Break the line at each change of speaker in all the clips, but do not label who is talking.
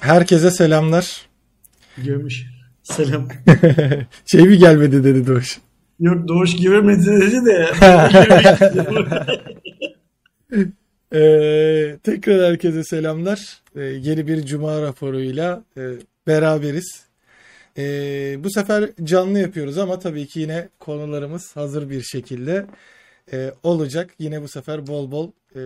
Herkese selamlar.
Görmüş. Selam.
şey mi gelmedi dedi Doğuş.
Yok Doğuş giremedi dedi de.
Ee, tekrar herkese selamlar. Ee, yeni bir Cuma raporuyla e, beraberiz. Ee, bu sefer canlı yapıyoruz ama tabii ki yine konularımız hazır bir şekilde e, olacak. Yine bu sefer bol bol e,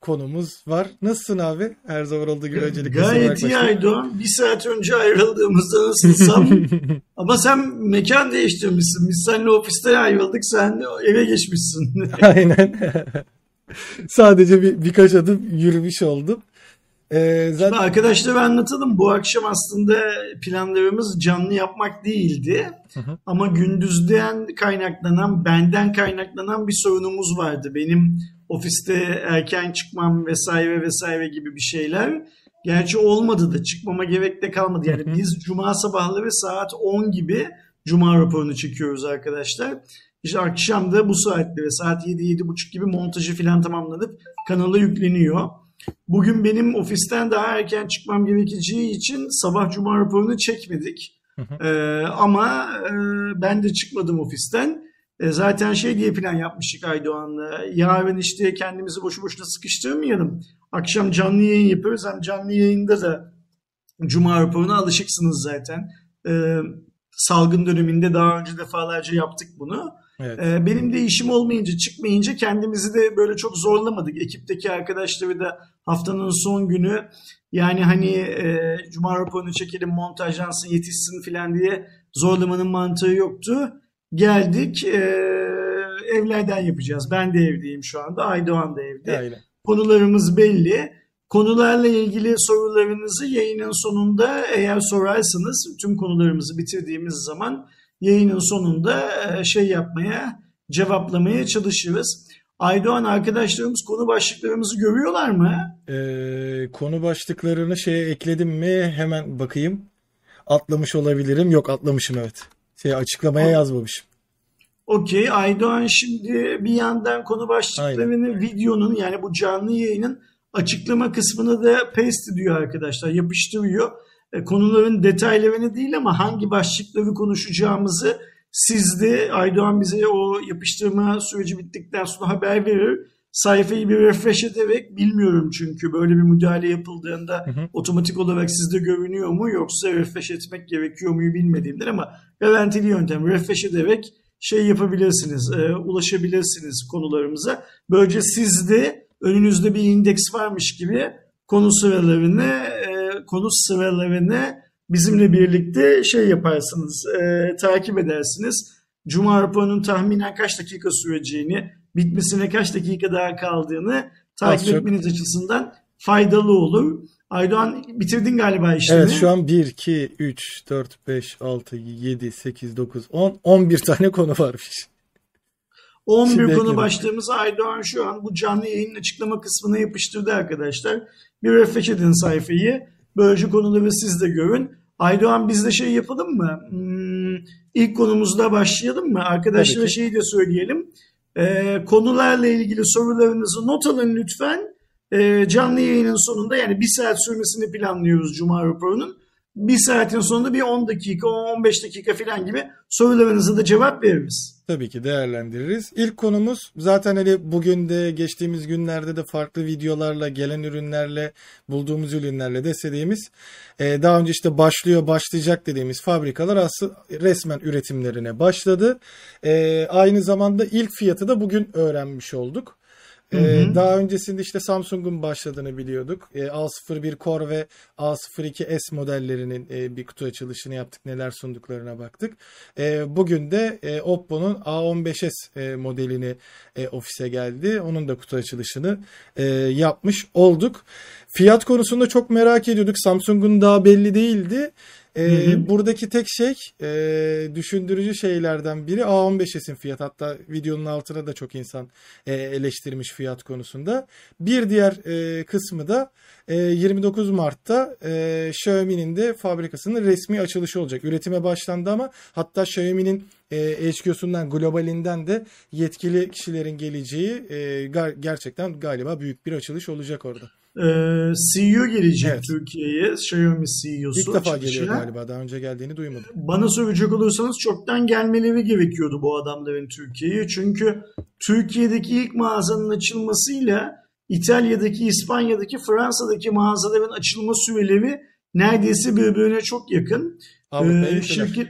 konumuz var. Nasılsın abi? Her zaman olduğu gibi öncelikle
Gayet iyi Aydoğan. Bir saat önce ayrıldığımızda nasılsam. Ama sen mekan değiştirmişsin. Biz seninle ofisten ayrıldık. Sen de eve geçmişsin.
Aynen. Sadece bir, birkaç adım yürümüş oldum.
Ee, zaten... Şimdi arkadaşlara anlatalım. Bu akşam aslında planlarımız canlı yapmak değildi. Hı hı. Ama gündüzden kaynaklanan, benden kaynaklanan bir sorunumuz vardı. Benim ofiste erken çıkmam vesaire vesaire gibi bir şeyler. Gerçi olmadı da çıkmama gerek de kalmadı. Yani biz cuma sabahları saat 10 gibi cuma raporunu çekiyoruz arkadaşlar. İşte akşam da bu saatte ve saat 7-7.30 gibi montajı falan tamamlanıp kanala yükleniyor. Bugün benim ofisten daha erken çıkmam gerekeceği için sabah cuma raporunu çekmedik. Ee, ama e, ben de çıkmadım ofisten. E, zaten şey diye plan yapmıştık Aydoğan'la. Yarın işte kendimizi boşu boşuna sıkıştırmayalım. Akşam canlı yayın yapıyoruz. Hem canlı yayında da cuma raporuna alışıksınız zaten. E, salgın döneminde daha önce defalarca yaptık bunu. Evet. Ee, benim de işim olmayınca çıkmayınca kendimizi de böyle çok zorlamadık. Ekipteki arkadaşları da haftanın son günü yani hani e, cuma raporunu çekelim montajlansın yetişsin filan diye zorlamanın mantığı yoktu. Geldik e, evlerden yapacağız. Ben de evdeyim şu anda. Aydoğan da evde. Aynen. Konularımız belli. Konularla ilgili sorularınızı yayının sonunda eğer sorarsanız tüm konularımızı bitirdiğimiz zaman yayının sonunda e, şey yapmaya, cevaplamaya çalışırız. Aydoğan arkadaşlarımız konu başlıklarımızı görüyorlar mı?
Ee, konu başlıklarını şeye ekledim mi hemen bakayım. Atlamış olabilirim. Yok atlamışım evet. Şey açıklamaya Aa. yazmamışım.
Okey Aydoğan şimdi bir yandan konu başlıklarını Aynen. videonun yani bu canlı yayının açıklama kısmını da paste diyor arkadaşlar yapıştırıyor. E, konuların detaylarını değil ama hangi başlıkları konuşacağımızı sizde Aydoğan bize o yapıştırma süreci bittikten sonra haber verir. Sayfayı bir refresh ederek bilmiyorum çünkü böyle bir müdahale yapıldığında hı hı. otomatik olarak sizde görünüyor mu yoksa refresh etmek gerekiyor muyu bilmediğimdir ama garantili yöntem refresh ederek şey yapabilirsiniz, e, ulaşabilirsiniz konularımıza. Böylece sizde önünüzde bir indeks varmış gibi konu sıralarını e, konu sıralarını bizimle birlikte şey yaparsınız, e, takip edersiniz. Cuma raporunun tahminen kaç dakika süreceğini, bitmesine kaç dakika daha kaldığını takip etmeniz açısından faydalı olur. Aydoğan bitirdin galiba işlemi.
Evet şu an 1, 2, 3, 4, 5, 6, 7, 8, 9, 10, 11 tane konu varmış.
11 Şimdi konu başlığımızı Aydoğan şu an bu canlı yayının açıklama kısmına yapıştırdı arkadaşlar. Bir refresh edin sayfayı. Böylece konuları siz de görün. Aydoğan biz de şey yapalım mı? Hmm, ilk konumuzda başlayalım mı? Arkadaşlara şeyi de söyleyelim. Ee, konularla ilgili sorularınızı not alın lütfen. Ee, canlı yayının sonunda yani bir saat sürmesini planlıyoruz Cuma raporunun. Bir saatin sonunda bir 10 dakika, 15 dakika falan gibi sorularınıza da cevap veririz.
Tabii ki değerlendiririz. İlk konumuz zaten hani bugün de geçtiğimiz günlerde de farklı videolarla gelen ürünlerle bulduğumuz ürünlerle dediğimiz e, daha önce işte başlıyor başlayacak dediğimiz fabrikalar aslında resmen üretimlerine başladı. E, aynı zamanda ilk fiyatı da bugün öğrenmiş olduk. Ee, daha öncesinde işte Samsung'un başladığını biliyorduk. Ee, A01 Core ve A02S modellerinin e, bir kutu açılışını yaptık. Neler sunduklarına baktık. Ee, bugün de e, Oppo'nun A15S e, modelini ofise geldi. Onun da kutu açılışını yapmış olduk. Fiyat konusunda çok merak ediyorduk. Samsung'un daha belli değildi. Ee, buradaki tek şey e, düşündürücü şeylerden biri A15S'in fiyat. Hatta videonun altına da çok insan e, eleştirmiş fiyat konusunda. Bir diğer e, kısmı da e, 29 Mart'ta e, Xiaomi'nin de fabrikasının resmi açılışı olacak. Üretime başlandı ama hatta Xiaomi'nin e, HQ'sundan globalinden de yetkili kişilerin geleceği e, gar- gerçekten galiba büyük bir açılış olacak orada.
Ee, CEO gelecek evet. Türkiye'ye. Xiaomi CEO'su.
İlk defa geliyor galiba. Daha önce geldiğini duymadım.
Bana söyleyecek olursanız çoktan gelmeleri gerekiyordu bu adamların Türkiye'ye. Çünkü Türkiye'deki ilk mağazanın açılmasıyla İtalya'daki, İspanya'daki, Fransa'daki mağazaların açılma süreleri neredeyse birbirine çok yakın.
Avrupa'ya ee, şirket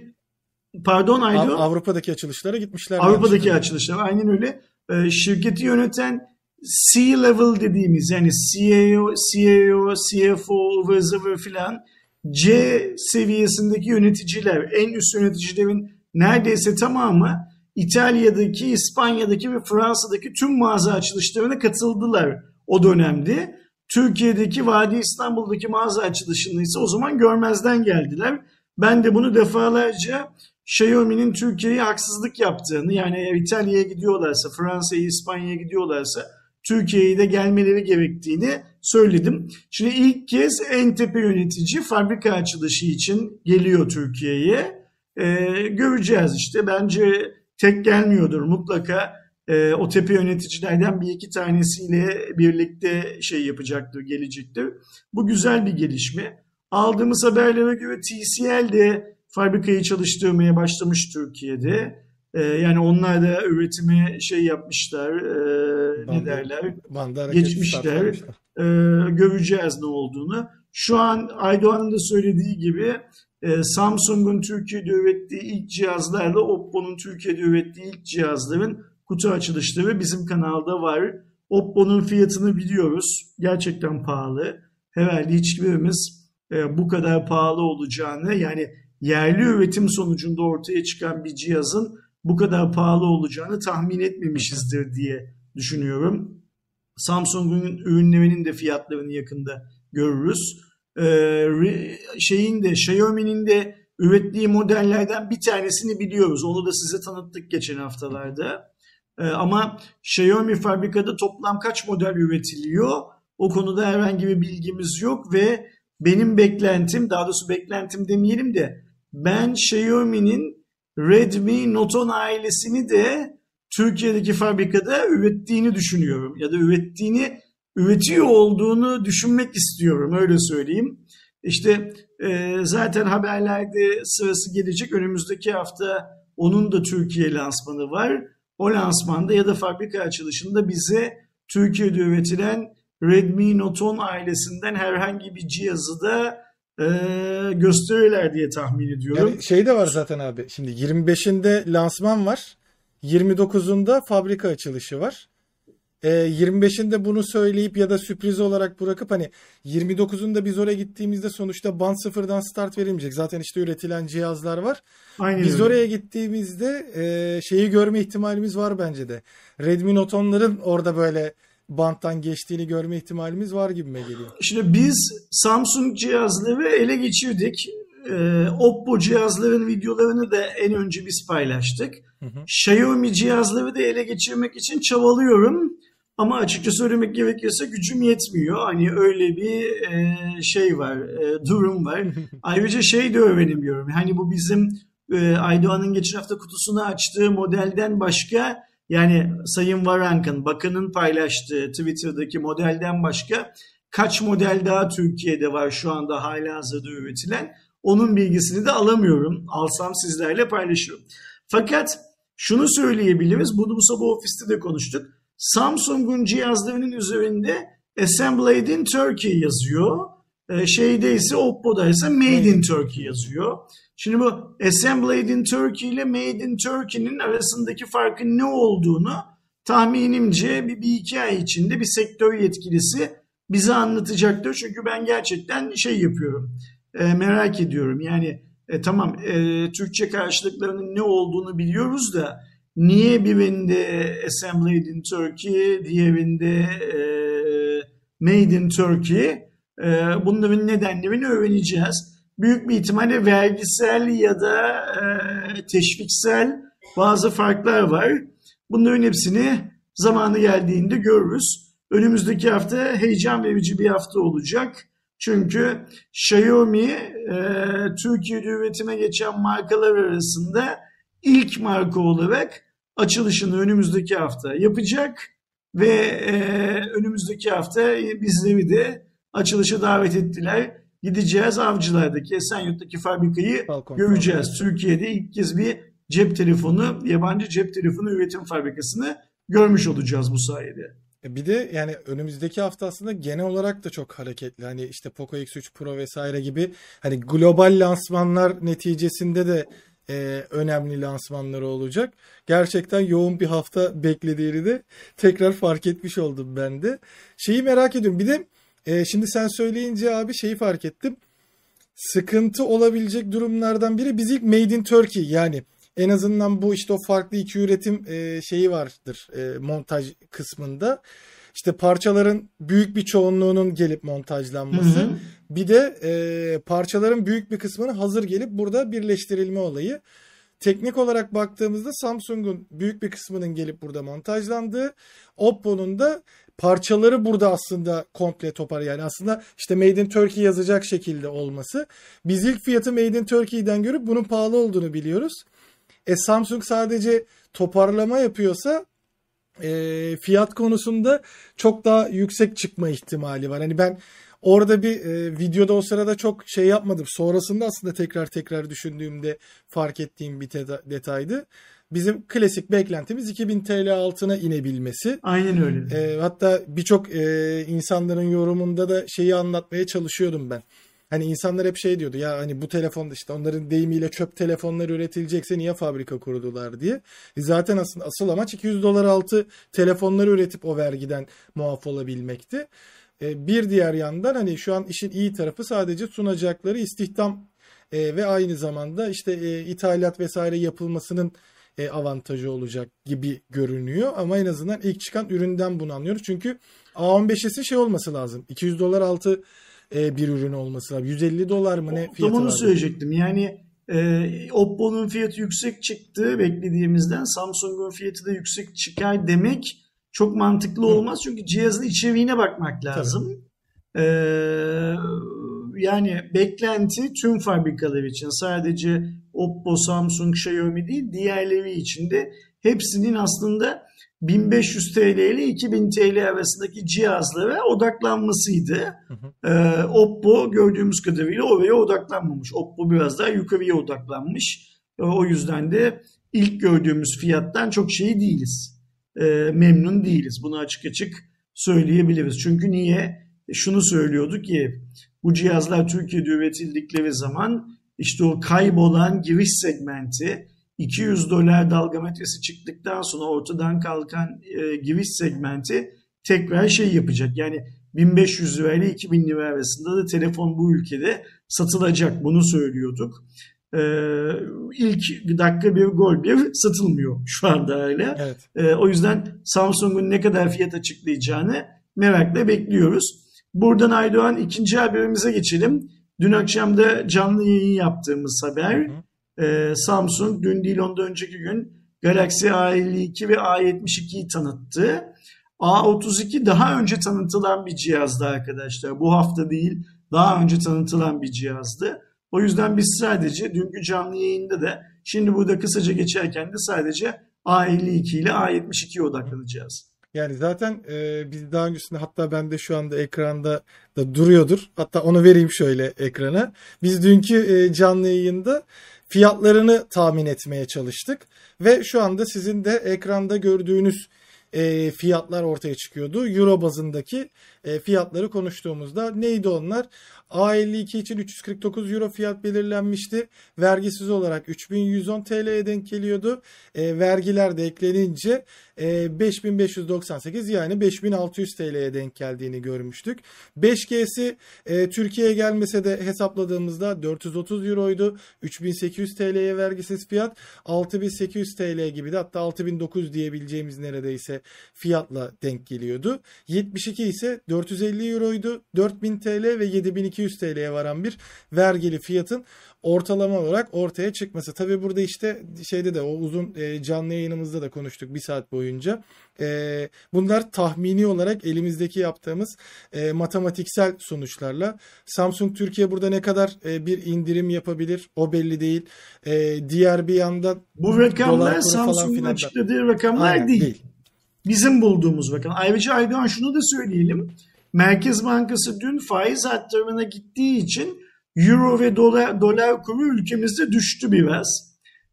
Pardon Aydo.
Avrupa'daki açılışlara gitmişler.
Avrupa'daki açılışlar aynen öyle. Ee, şirketi yöneten C-level dediğimiz yani CEO, CEO, CFO, ıvır zıvır filan C seviyesindeki yöneticiler, en üst yöneticilerin neredeyse tamamı İtalya'daki, İspanya'daki ve Fransa'daki tüm mağaza açılışlarına katıldılar o dönemde. Türkiye'deki Vadi İstanbul'daki mağaza açılışını ise o zaman görmezden geldiler. Ben de bunu defalarca Xiaomi'nin Türkiye'ye haksızlık yaptığını yani eğer İtalya'ya gidiyorlarsa, Fransa'ya, İspanya'ya gidiyorlarsa Türkiye'ye de gelmeleri gerektiğini söyledim. Şimdi ilk kez en tepe yönetici fabrika açılışı için geliyor Türkiye'ye. Ee, göreceğiz işte. Bence tek gelmiyordur mutlaka. Ee, o tepe yöneticilerden bir iki tanesiyle birlikte şey yapacaktır, gelecektir. Bu güzel bir gelişme. Aldığımız haberlere göre TCL de fabrikayı çalıştırmaya başlamış Türkiye'de. Ee, yani onlar da üretimi şey yapmışlar, e, ne derler, geçmişler. E, göreceğiz ne olduğunu. Şu an Aydoğan'ın da söylediği gibi e, Samsung'un Türkiye'de ürettiği ilk cihazlarla Oppo'nun Türkiye'de ürettiği ilk cihazların kutu açılışları bizim kanalda var. Oppo'nun fiyatını biliyoruz. Gerçekten pahalı. Herhalde hiçbirimiz e, bu kadar pahalı olacağını yani yerli üretim sonucunda ortaya çıkan bir cihazın bu kadar pahalı olacağını tahmin etmemişizdir diye düşünüyorum. Samsung'un ürünlerinin de fiyatlarını yakında görürüz. Ee, şeyin de Xiaomi'nin de ürettiği modellerden bir tanesini biliyoruz. Onu da size tanıttık geçen haftalarda. Ee, ama Xiaomi fabrikada toplam kaç model üretiliyor? O konuda herhangi bir bilgimiz yok ve benim beklentim, daha doğrusu beklentim demeyelim de ben Xiaomi'nin Redmi Note 10 ailesini de Türkiye'deki fabrikada ürettiğini düşünüyorum. Ya da ürettiğini, üretiyor olduğunu düşünmek istiyorum öyle söyleyeyim. İşte e, zaten haberlerde sırası gelecek. Önümüzdeki hafta onun da Türkiye lansmanı var. O lansmanda ya da fabrika açılışında bize Türkiye'de üretilen Redmi Note 10 ailesinden herhangi bir cihazı da e, gösterirler diye tahmin ediyorum.
Yani şey de var zaten abi. Şimdi 25'inde lansman var. 29'unda fabrika açılışı var. E, 25'inde bunu söyleyip ya da sürpriz olarak bırakıp hani 29'unda biz oraya gittiğimizde sonuçta band sıfırdan start verilmeyecek. Zaten işte üretilen cihazlar var. Aynen biz öyle. oraya gittiğimizde e, şeyi görme ihtimalimiz var bence de. Redmi Note 10'ların orada böyle banttan geçtiğini görme ihtimalimiz var gibime geliyor.
Şimdi biz Samsung cihazları ele geçirdik. Ee, Oppo cihazların videolarını da en önce biz paylaştık. Hı hı. Xiaomi cihazları da ele geçirmek için çabalıyorum. Ama açıkça söylemek gerekirse gücüm yetmiyor. Hani öyle bir e, şey var, e, durum var. Ayrıca şey de öğrenemiyorum. Hani bu bizim e, Aydoğan'ın geçen hafta kutusunu açtığı modelden başka yani Sayın Varank'ın, Bakan'ın paylaştığı Twitter'daki modelden başka kaç model daha Türkiye'de var şu anda hala hazırda üretilen onun bilgisini de alamıyorum. Alsam sizlerle paylaşırım. Fakat şunu söyleyebiliriz. Bunu bu sabah ofiste de konuştuk. Samsung'un cihazlarının üzerinde Assembled in Turkey yazıyor. Ee, şeyde ise Oppo'da ise Made in Turkey yazıyor. Şimdi bu Assembled in Turkey ile Made in Turkey'nin arasındaki farkın ne olduğunu tahminimce bir, bir iki ay içinde bir sektör yetkilisi bize anlatacaktır. Çünkü ben gerçekten şey yapıyorum, e, merak ediyorum. Yani e, tamam e, Türkçe karşılıklarının ne olduğunu biliyoruz da niye birinde Assembled in Turkey, diğerinde e, Made in Turkey e, bunların nedenlerini öğreneceğiz büyük bir ihtimalle vergisel ya da e, teşviksel bazı farklar var. Bunların hepsini zamanı geldiğinde görürüz. Önümüzdeki hafta heyecan verici bir hafta olacak. Çünkü Xiaomi e, Türkiye'de üretime geçen markalar arasında ilk marka olarak açılışını önümüzdeki hafta yapacak. ve e, önümüzdeki hafta bizleri de açılışa davet ettiler. Gideceğiz avcılardaki Esenyurt'taki fabrikayı Balkon, göreceğiz. Balkon. Türkiye'de ilk kez bir cep telefonu, yabancı cep telefonu üretim fabrikasını görmüş olacağız bu sayede.
E, bir de yani önümüzdeki hafta aslında genel olarak da çok hareketli. Hani işte Poco X3 Pro vesaire gibi hani global lansmanlar neticesinde de e, önemli lansmanları olacak. Gerçekten yoğun bir hafta beklediğini de tekrar fark etmiş oldum ben de. Şeyi merak ediyorum. Bir de e, şimdi sen söyleyince abi şeyi fark ettim. Sıkıntı olabilecek durumlardan biri biz ilk Made in Turkey yani en azından bu işte o farklı iki üretim e, şeyi vardır e, montaj kısmında. İşte parçaların büyük bir çoğunluğunun gelip montajlanması. Hı hı. Bir de e, parçaların büyük bir kısmının hazır gelip burada birleştirilme olayı. Teknik olarak baktığımızda Samsung'un büyük bir kısmının gelip burada montajlandığı, Oppo'nun da parçaları burada aslında komple topar yani aslında işte Made in Turkey yazacak şekilde olması. Biz ilk fiyatı Made in Turkey'den görüp bunun pahalı olduğunu biliyoruz. E Samsung sadece toparlama yapıyorsa e, fiyat konusunda çok daha yüksek çıkma ihtimali var. Hani ben orada bir e, videoda o sırada çok şey yapmadım. Sonrasında aslında tekrar tekrar düşündüğümde fark ettiğim bir detaydı. Bizim klasik beklentimiz 2000 TL altına inebilmesi.
Aynen öyle.
E, hatta birçok e, insanların yorumunda da şeyi anlatmaya çalışıyordum ben. Hani insanlar hep şey diyordu ya hani bu telefonda işte onların deyimiyle çöp telefonlar üretilecekse niye fabrika kurdular diye. E zaten aslında asıl amaç 200 dolar altı telefonları üretip o vergiden muaf olabilmekti. E, bir diğer yandan hani şu an işin iyi tarafı sadece sunacakları istihdam e, ve aynı zamanda işte ithalat vesaire yapılmasının avantajı olacak gibi görünüyor. Ama en azından ilk çıkan üründen bunu anlıyoruz. Çünkü A15'esi şey olması lazım. 200 dolar altı e, bir ürün olması lazım. 150 dolar mı ne
fiyatı Tam onu söyleyecektim. Yani e, Oppo'nun fiyatı yüksek çıktı beklediğimizden. Samsung'un fiyatı da yüksek çıkar demek çok mantıklı olmaz. Çünkü cihazın içeriğine bakmak lazım. Ee, yani beklenti tüm fabrikalar için sadece Oppo, Samsung, Xiaomi değil diğerleri için de hepsinin aslında 1500 TL ile 2000 TL arasındaki cihazlara odaklanmasıydı. Hı hı. Ee, Oppo gördüğümüz kadarıyla oraya odaklanmamış. Oppo biraz daha yukarıya odaklanmış. Ee, o yüzden de ilk gördüğümüz fiyattan çok şey değiliz. Ee, memnun değiliz. Bunu açık açık söyleyebiliriz. Çünkü niye? E, şunu söylüyorduk ki bu cihazlar Türkiye'de üretildikleri zaman işte o kaybolan giriş segmenti 200 dolar dalgametresi çıktıktan sonra ortadan kalkan e, giriş segmenti tekrar şey yapacak. Yani 1500 lira ile 2000 lira arasında da telefon bu ülkede satılacak. Bunu söylüyorduk. Ee, ilk dakika bir gol bir satılmıyor şu anda öyle. Evet. Ee, o yüzden Samsung'un ne kadar fiyat açıklayacağını merakla bekliyoruz. Buradan Aydoğan ikinci haberimize geçelim. Dün akşam da canlı yayın yaptığımız haber. Hı hı e, Samsung dün değil ondan önceki gün Galaxy A52 ve A72'yi tanıttı. A32 daha önce tanıtılan bir cihazdı arkadaşlar. Bu hafta değil daha önce tanıtılan bir cihazdı. O yüzden biz sadece dünkü canlı yayında da şimdi burada kısaca geçerken de sadece A52 ile A72'ye odaklanacağız.
Yani zaten e, biz daha öncesinde hatta ben de şu anda ekranda da duruyordur. Hatta onu vereyim şöyle ekrana. Biz dünkü e, canlı yayında fiyatlarını tahmin etmeye çalıştık. Ve şu anda sizin de ekranda gördüğünüz e, fiyatlar ortaya çıkıyordu. Euro bazındaki e, fiyatları konuştuğumuzda neydi onlar? A52 için 349 euro fiyat belirlenmişti. Vergisiz olarak 3110 TL'ye denk geliyordu. E, vergiler de eklenince e, 5598 yani 5600 TL'ye denk geldiğini görmüştük. 5G'si e, Türkiye'ye gelmese de hesapladığımızda 430 euroydu. 3800 TL'ye vergisiz fiyat. 6800 TL gibi de hatta 6900 diyebileceğimiz neredeyse fiyatla denk geliyordu. 72 ise 450 euroydu. 4000 TL ve 7200 TL'ye varan bir vergili fiyatın ortalama olarak ortaya çıkması. Tabi burada işte şeyde de o uzun e, canlı yayınımızda da konuştuk bir saat boyunca. E, bunlar tahmini olarak elimizdeki yaptığımız e, matematiksel sonuçlarla. Samsung Türkiye burada ne kadar e, bir indirim yapabilir o belli değil. E, diğer bir yandan
bu rakamlar Samsung'un açıkladığı rakamlar değil. değil. Bizim bulduğumuz rakam. Ayrıca Aydoğan şunu da söyleyelim. Merkez Bankası dün faiz arttırımına gittiği için Euro ve dolar, dolar kuru ülkemizde düştü biraz.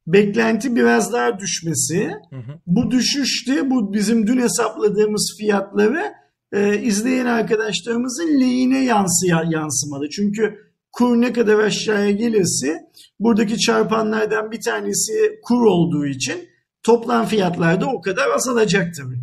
Beklenti biraz daha düşmesi. Hı hı. Bu düşüşte bu bizim dün hesapladığımız fiyatları e, izleyen arkadaşlarımızın lehine yansıya, yansımalı. Çünkü kur ne kadar aşağıya gelirse buradaki çarpanlardan bir tanesi kur olduğu için toplam fiyatlar da o kadar azalacak tabii.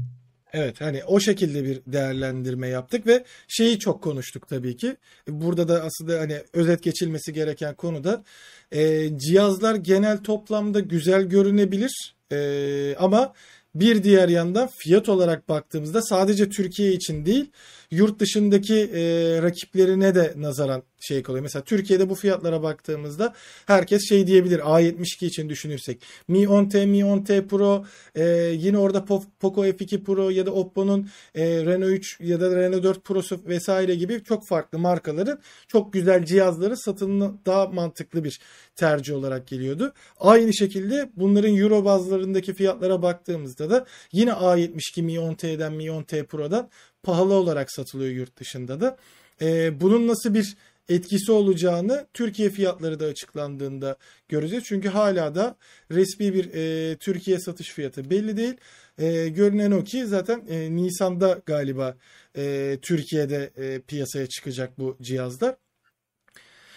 Evet hani o şekilde bir değerlendirme yaptık ve şeyi çok konuştuk tabii ki. Burada da aslında hani özet geçilmesi gereken konu da e, cihazlar genel toplamda güzel görünebilir e, ama bir diğer yandan fiyat olarak baktığımızda sadece Türkiye için değil yurt dışındaki e, rakiplerine de nazaran şey kalıyor. Mesela Türkiye'de bu fiyatlara baktığımızda herkes şey diyebilir A72 için düşünürsek. Mi 10T, Mi 10T Pro e, yine orada Poco F2 Pro ya da Oppo'nun e, Reno 3 ya da Reno 4 Pro'su vesaire gibi çok farklı markaların çok güzel cihazları satılma daha mantıklı bir tercih olarak geliyordu. Aynı şekilde bunların Euro bazlarındaki fiyatlara baktığımızda da yine A72 Mi 10T'den Mi 10T Pro'dan pahalı olarak satılıyor yurt dışında da. E, bunun nasıl bir etkisi olacağını Türkiye fiyatları da açıklandığında göreceğiz. Çünkü hala da resmi bir e, Türkiye satış fiyatı belli değil. E, görünen o ki zaten e, Nisan'da galiba e, Türkiye'de e, piyasaya çıkacak bu cihazlar.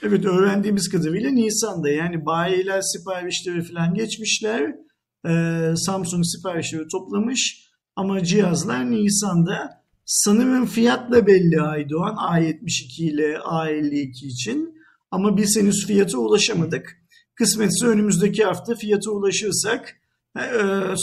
Evet öğrendiğimiz kadarıyla Nisan'da yani bayiler siparişleri falan geçmişler. Ee, Samsung siparişleri toplamış ama cihazlar Nisan'da Sanırım fiyat da belli Aydoğan A72 ile A52 için. Ama biz henüz fiyata ulaşamadık. Kısmetse önümüzdeki hafta fiyata ulaşırsak e,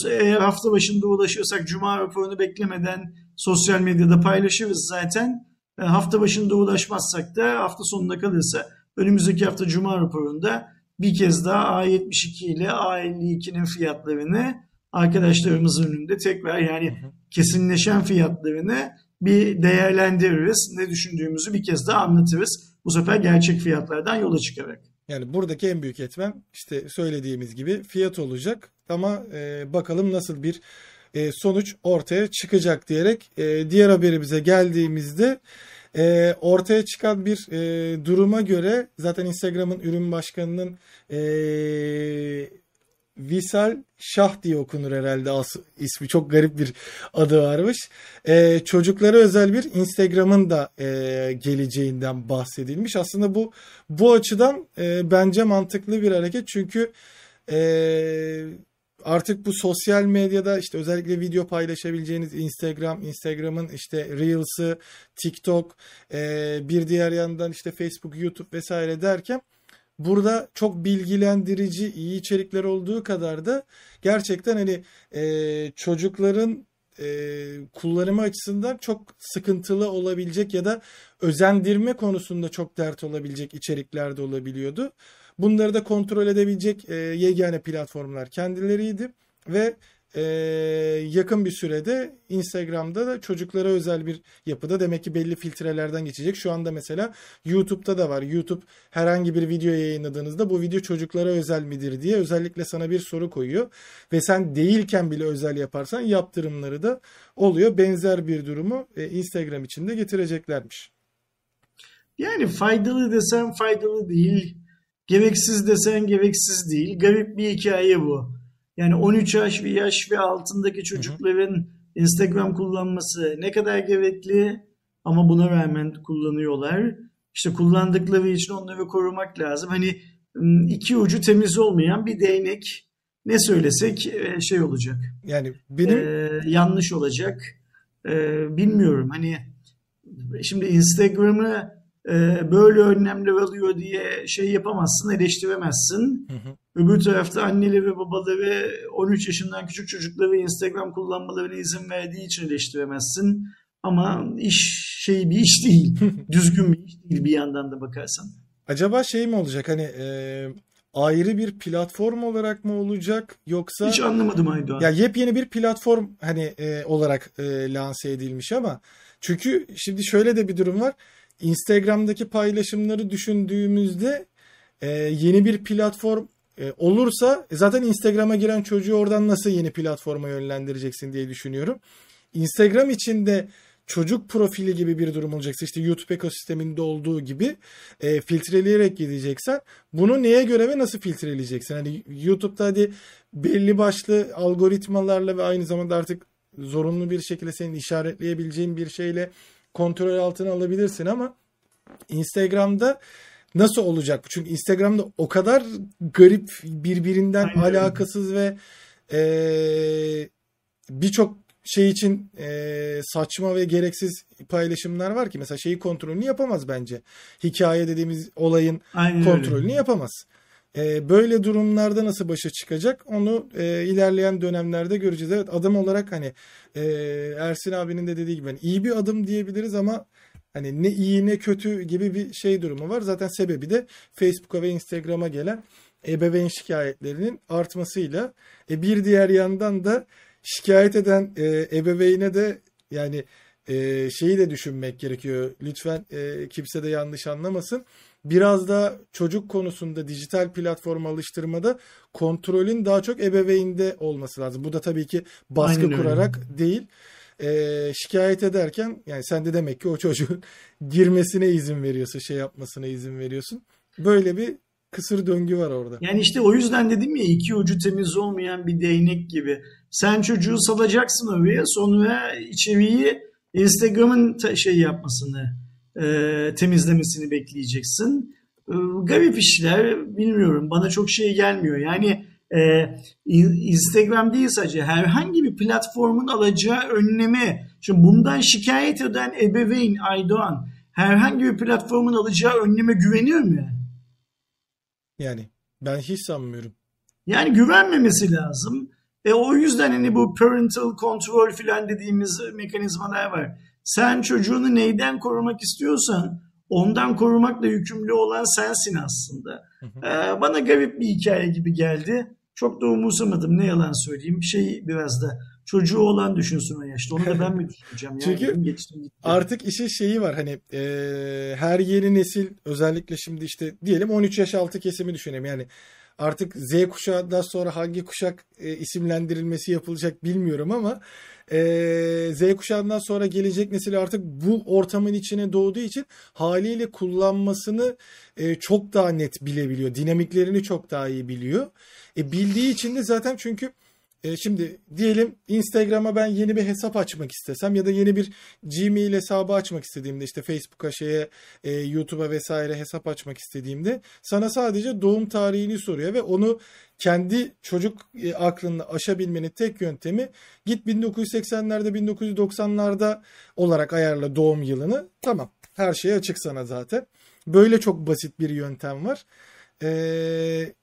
eğer hafta başında ulaşırsak Cuma raporunu beklemeden sosyal medyada paylaşırız zaten. E, hafta başında ulaşmazsak da hafta sonuna kalırsa önümüzdeki hafta Cuma raporunda bir kez daha A72 ile A52'nin fiyatlarını arkadaşlarımızın önünde tekrar yani kesinleşen fiyatlarını bir değerlendiririz. Ne düşündüğümüzü bir kez daha anlatırız. Bu sefer gerçek fiyatlardan yola çıkarak.
Yani buradaki en büyük etmen işte söylediğimiz gibi fiyat olacak ama e, bakalım nasıl bir e, sonuç ortaya çıkacak diyerek e, diğer haberimize geldiğimizde e, ortaya çıkan bir e, duruma göre zaten Instagram'ın ürün başkanının e, Visal Şah diye okunur herhalde As ismi çok garip bir adı varmış. Ee, çocuklara özel bir Instagram'ın da e, geleceğinden bahsedilmiş. Aslında bu bu açıdan e, bence mantıklı bir hareket çünkü e, artık bu sosyal medyada işte özellikle video paylaşabileceğiniz Instagram, Instagram'ın işte Reels'ı, TikTok, e, bir diğer yandan işte Facebook, YouTube vesaire derken burada çok bilgilendirici, iyi içerikler olduğu kadar da gerçekten hani e, çocukların e, kullanımı açısından çok sıkıntılı olabilecek ya da özendirme konusunda çok dert olabilecek içerikler de olabiliyordu. Bunları da kontrol edebilecek e, yegane platformlar kendileriydi ve e, yakın bir sürede Instagram'da da çocuklara özel bir yapıda demek ki belli filtrelerden geçecek. Şu anda mesela YouTube'da da var. YouTube herhangi bir video yayınladığınızda bu video çocuklara özel midir diye özellikle sana bir soru koyuyor. Ve sen değilken bile özel yaparsan yaptırımları da oluyor. Benzer bir durumu e, Instagram için de getireceklermiş.
Yani faydalı desen faydalı değil. Gereksiz desen gereksiz değil. Garip bir hikaye bu. Yani 13 yaş ve yaş ve altındaki çocukların. Instagram kullanması ne kadar gerekli ama buna rağmen kullanıyorlar. İşte kullandıkları için onları korumak lazım. Hani iki ucu temiz olmayan bir değnek ne söylesek e, şey olacak.
Yani benim
ee, yanlış olacak. Ee, bilmiyorum. Hani şimdi Instagram'ı böyle önlemler alıyor diye şey yapamazsın, eleştiremezsin. Hı hı. Öbür tarafta anneleri ve babaları 13 yaşından küçük çocukları Instagram kullanmalarına izin verdiği için eleştiremezsin. Ama iş şey bir iş değil. Düzgün bir iş değil bir yandan da bakarsan.
Acaba şey mi olacak hani e, ayrı bir platform olarak mı olacak yoksa
hiç anlamadım Aydoğan.
Ya yepyeni bir platform hani e, olarak e, lanse edilmiş ama çünkü şimdi şöyle de bir durum var. Instagram'daki paylaşımları düşündüğümüzde e, yeni bir platform e, olursa e, zaten Instagram'a giren çocuğu oradan nasıl yeni platforma yönlendireceksin diye düşünüyorum. Instagram içinde çocuk profili gibi bir durum olacaksa işte YouTube ekosisteminde olduğu gibi e, filtreleyerek gideceksen bunu neye göre ve nasıl filtreleyeceksin? Hani YouTube'da hadi belli başlı algoritmalarla ve aynı zamanda artık zorunlu bir şekilde senin işaretleyebileceğin bir şeyle kontrol altına alabilirsin ama Instagram'da nasıl olacak? Çünkü Instagram'da o kadar garip birbirinden Aynen. alakasız ve e, birçok şey için e, saçma ve gereksiz paylaşımlar var ki mesela şeyi kontrolünü yapamaz bence. Hikaye dediğimiz olayın Aynen kontrolünü öyle. yapamaz. E, böyle durumlarda nasıl başa çıkacak onu e, ilerleyen dönemlerde göreceğiz. Evet adım olarak hani e, Ersin abinin de dediği gibi hani iyi bir adım diyebiliriz ama hani ne iyi ne kötü gibi bir şey durumu var. Zaten sebebi de Facebook'a ve Instagram'a gelen ebeveyn şikayetlerinin artmasıyla. E, bir diğer yandan da şikayet eden e, ebeveyne de yani e, şeyi de düşünmek gerekiyor. Lütfen e, kimse de yanlış anlamasın. Biraz da çocuk konusunda dijital platform alıştırmada kontrolün daha çok ebeveynde olması lazım. Bu da tabii ki baskı Aynen kurarak öyle. değil. E, şikayet ederken yani sen de demek ki o çocuğun girmesine izin veriyorsun, şey yapmasına izin veriyorsun. Böyle bir kısır döngü var orada.
Yani işte o yüzden dedim ya iki ucu temiz olmayan bir değnek gibi. Sen çocuğu salacaksın oraya sonra içeriği Instagram'ın şey yapmasını e, temizlemesini bekleyeceksin. E, garip işler bilmiyorum bana çok şey gelmiyor. Yani e, Instagram değil sadece herhangi bir platformun alacağı önlemi. Şimdi bundan şikayet eden ebeveyn Aydoğan herhangi bir platformun alacağı önleme güveniyor mu?
Yani ben hiç sanmıyorum.
Yani güvenmemesi lazım. E o yüzden hani bu parental control filan dediğimiz mekanizmalar var. Sen çocuğunu neyden korumak istiyorsan ondan korumakla yükümlü olan sensin aslında. Ee, bana garip bir hikaye gibi geldi. Çok da umursamadım ne yalan söyleyeyim. Şey biraz da çocuğu olan düşünsün o yaşta. Onu da ben mi düşüneceğim?
Yani Çünkü geçtim, artık işin şeyi var hani e, her yeni nesil özellikle şimdi işte diyelim 13 yaş altı kesimi düşünelim. Yani artık Z kuşağından sonra hangi kuşak e, isimlendirilmesi yapılacak bilmiyorum ama e, Z kuşağından sonra gelecek nesil artık bu ortamın içine doğduğu için haliyle kullanmasını e, çok daha net bilebiliyor. Dinamiklerini çok daha iyi biliyor. E, bildiği için de zaten çünkü e, şimdi diyelim Instagram'a ben yeni bir hesap açmak istesem ya da yeni bir Gmail hesabı açmak istediğimde işte Facebook'a şeye e, YouTube'a vesaire hesap açmak istediğimde sana sadece doğum tarihini soruyor ve onu kendi çocuk e, aklını aşabilmenin tek yöntemi git 1980'lerde 1990'larda olarak ayarla doğum yılını. Tamam her şey açık sana zaten. Böyle çok basit bir yöntem var. Ee,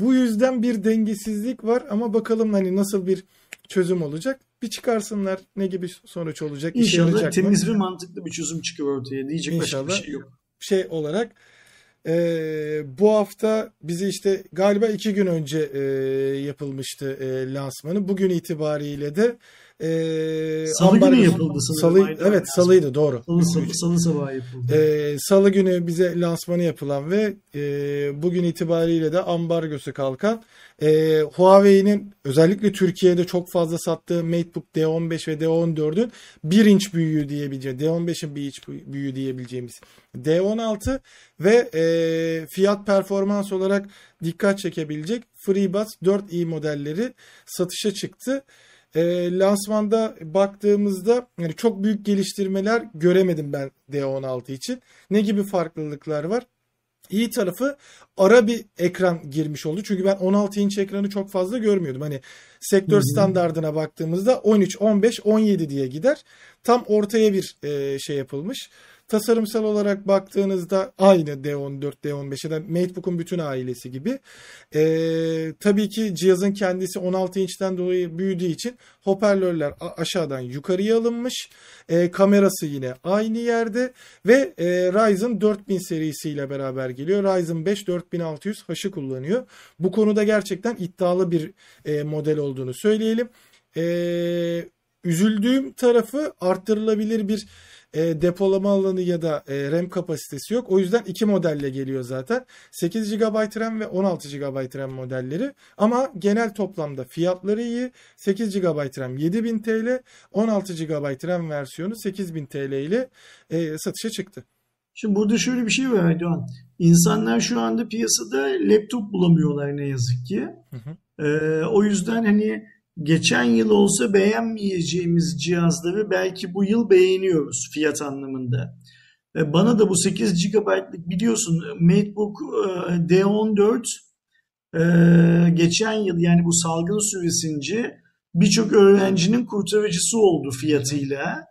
bu yüzden bir dengesizlik var ama bakalım hani nasıl bir çözüm olacak. Bir çıkarsınlar ne gibi sonuç olacak.
İnşallah temiz ve mantıklı bir çözüm çıkıyor ortaya. Diyecek İnşallah başka bir şey yok.
Şey olarak e, bu hafta bizi işte galiba iki gün önce e, yapılmıştı e, lansmanı. Bugün itibariyle de
ee, salı günü yapıldı
sanırım. Salı, evet salıydı doğru.
Salı, salı, salı sabahı yapıldı.
Ee, salı günü bize lansmanı yapılan ve e, bugün itibariyle de ambargosu kalkan e, Huawei'nin özellikle Türkiye'de çok fazla sattığı MateBook D15 ve D14'ün 1 inç büyüğü diyebileceğimiz, D15'in 1 inç büyüğü diyebileceğimiz D16 ve e, fiyat performans olarak dikkat çekebilecek FreeBuds 4i modelleri satışa çıktı e, lansmanda baktığımızda yani çok büyük geliştirmeler göremedim ben D16 için. Ne gibi farklılıklar var? İyi tarafı ara bir ekran girmiş oldu. Çünkü ben 16 inç ekranı çok fazla görmüyordum. Hani sektör Hı-hı. standardına baktığımızda 13, 15, 17 diye gider. Tam ortaya bir e, şey yapılmış. Tasarımsal olarak baktığınızda aynı D14, D15 ya da MateBook'un bütün ailesi gibi. Ee, tabii ki cihazın kendisi 16 inçten dolayı büyüdüğü için hoparlörler aşağıdan yukarıya alınmış. Ee, kamerası yine aynı yerde ve e, Ryzen 4000 serisiyle beraber geliyor. Ryzen 5 4600 H'ı kullanıyor. Bu konuda gerçekten iddialı bir e, model olduğunu söyleyelim. Eee üzüldüğüm tarafı arttırılabilir bir e, depolama alanı ya da e, RAM kapasitesi yok. O yüzden iki modelle geliyor zaten. 8 GB RAM ve 16 GB RAM modelleri. Ama genel toplamda fiyatları iyi. 8 GB RAM 7000 TL, 16 GB RAM versiyonu 8000 TL ile e, satışa çıktı.
Şimdi burada şöyle bir şey var Aydoğan. İnsanlar şu anda piyasada laptop bulamıyorlar ne yazık ki. Hı hı. Ee, o yüzden hani geçen yıl olsa beğenmeyeceğimiz cihazları belki bu yıl beğeniyoruz fiyat anlamında. Bana da bu 8 GB'lık biliyorsun MacBook e, D14 e, geçen yıl yani bu salgın süresince birçok öğrencinin kurtarıcısı oldu fiyatıyla.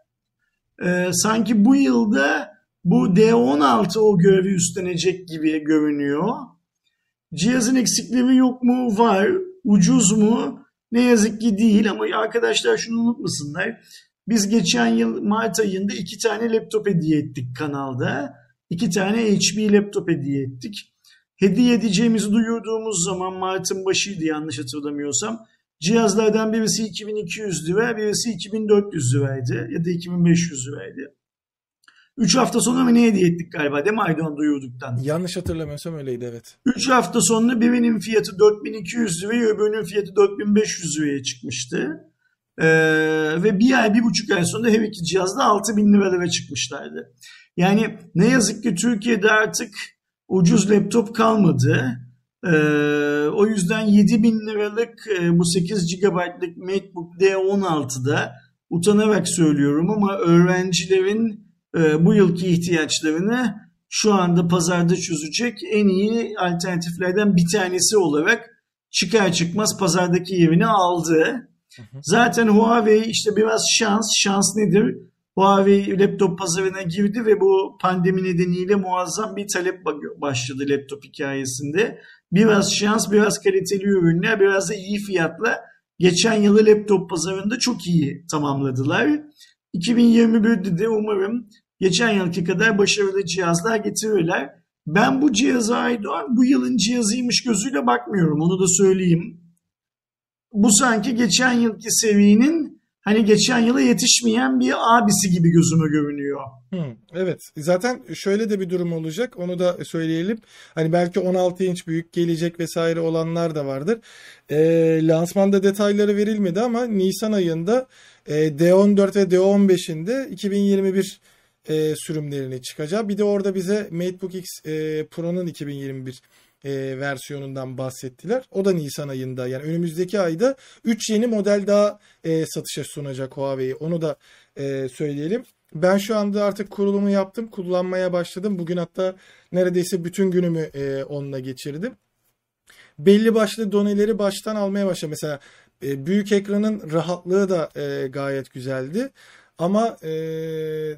Sanki bu yılda bu D16 o görevi üstlenecek gibi görünüyor. Cihazın eksikleri yok mu? Var. Ucuz mu? Ne yazık ki değil ama arkadaşlar şunu unutmasınlar. Biz geçen yıl Mart ayında iki tane laptop hediye ettik kanalda. İki tane HP laptop hediye ettik. Hediye edeceğimizi duyurduğumuz zaman Mart'ın başıydı yanlış hatırlamıyorsam. Cihazlardan birisi 2200 lira, birisi 2400 liraydı ya da 2500 liraydı. 3 hafta sonra mı ne hediye ettik galiba değil mi Aydoğan duyurduktan?
Yanlış hatırlamıyorsam öyleyyi evet.
3 hafta sonra birinin fiyatı 4200 liraya öbürünün fiyatı 4500 liraya çıkmıştı. Ee, ve bir ay bir buçuk ay sonra her iki cihazda 6000 liralara çıkmışlardı. Yani ne yazık ki Türkiye'de artık ucuz laptop kalmadı. Ee, o yüzden 7000 liralık e, bu 8 GB'lık MacBook D16'da utanarak söylüyorum ama öğrencilerin e, bu yılki ihtiyaçlarını şu anda pazarda çözecek en iyi alternatiflerden bir tanesi olarak çıkar çıkmaz pazardaki yerini aldı. Zaten Huawei işte biraz şans. Şans nedir? Huawei laptop pazarına girdi ve bu pandemi nedeniyle muazzam bir talep başladı laptop hikayesinde. Biraz şans, biraz kaliteli ürünler, biraz da iyi fiyatla geçen yılı laptop pazarında çok iyi tamamladılar. 2021'de de umarım geçen yılki kadar başarılı cihazlar getirirler. Ben bu cihaza Aydoğan bu yılın cihazıymış gözüyle bakmıyorum onu da söyleyeyim. Bu sanki geçen yılki seviyenin hani geçen yıla yetişmeyen bir abisi gibi gözüme görünüyor.
Hmm, evet zaten şöyle de bir durum olacak onu da söyleyelim. Hani belki 16 inç büyük gelecek vesaire olanlar da vardır. E, lansmanda detayları verilmedi ama Nisan ayında e, D14 ve D15'inde 2021 e, sürümlerini çıkacağı. Bir de orada bize MateBook X e, Pro'nun 2021 e, versiyonundan bahsettiler. O da Nisan ayında yani önümüzdeki ayda 3 yeni model daha e, satışa sunacak Huawei. Onu da e, söyleyelim. Ben şu anda artık kurulumu yaptım. Kullanmaya başladım. Bugün hatta neredeyse bütün günümü e, onunla geçirdim. Belli başlı doneleri baştan almaya başladım. Mesela e, büyük ekranın rahatlığı da e, gayet güzeldi. Ama e,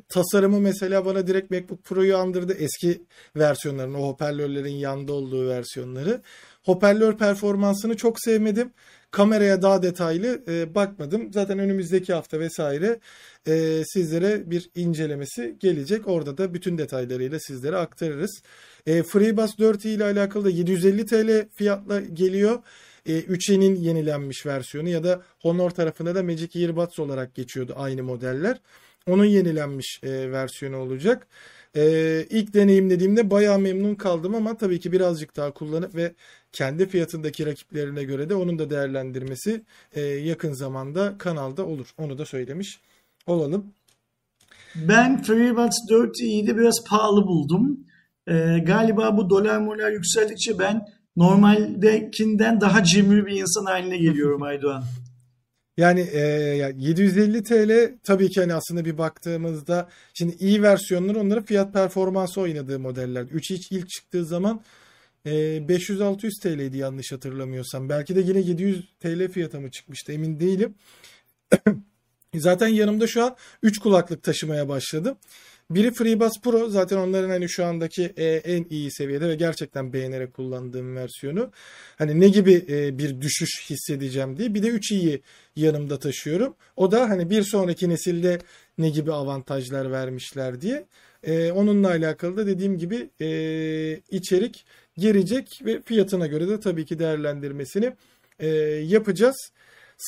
tasarımı mesela bana direkt MacBook Pro'yu andırdı. Eski versiyonların, o hoparlörlerin yanda olduğu versiyonları. Hoparlör performansını çok sevmedim. Kameraya daha detaylı e, bakmadım. Zaten önümüzdeki hafta vesaire e, sizlere bir incelemesi gelecek. Orada da bütün detaylarıyla sizlere aktarırız. E, FreeBuds 4 ile alakalı da 750 TL fiyatla geliyor e, 3E'nin yenilenmiş versiyonu ya da Honor tarafında da Magic Earbuds olarak geçiyordu aynı modeller. Onun yenilenmiş e, versiyonu olacak. E, ilk deneyimlediğimde bayağı memnun kaldım ama tabii ki birazcık daha kullanıp ve kendi fiyatındaki rakiplerine göre de onun da değerlendirmesi e, yakın zamanda kanalda olur. Onu da söylemiş olalım.
Ben FreeBuds 4i'yi de biraz pahalı buldum. Ee, galiba bu dolar molar yükseldikçe ben normaldekinden daha cimri bir insan haline geliyorum Aydoğan.
Yani e, 750 TL tabii ki hani aslında bir baktığımızda şimdi iyi versiyonları onların fiyat performansı oynadığı modeller. 3 hiç ilk çıktığı zaman e, 500-600 TL'ydi yanlış hatırlamıyorsam. Belki de yine 700 TL fiyata mı çıkmıştı emin değilim. Zaten yanımda şu an 3 kulaklık taşımaya başladım. Biri FreeBuds Pro zaten onların hani şu andaki e, en iyi seviyede ve gerçekten beğenerek kullandığım versiyonu. Hani ne gibi e, bir düşüş hissedeceğim diye. Bir de 3i'yi yanımda taşıyorum. O da hani bir sonraki nesilde ne gibi avantajlar vermişler diye. E, onunla alakalı da dediğim gibi içerik girecek ve fiyatına göre de tabii ki değerlendirmesini yapacağız.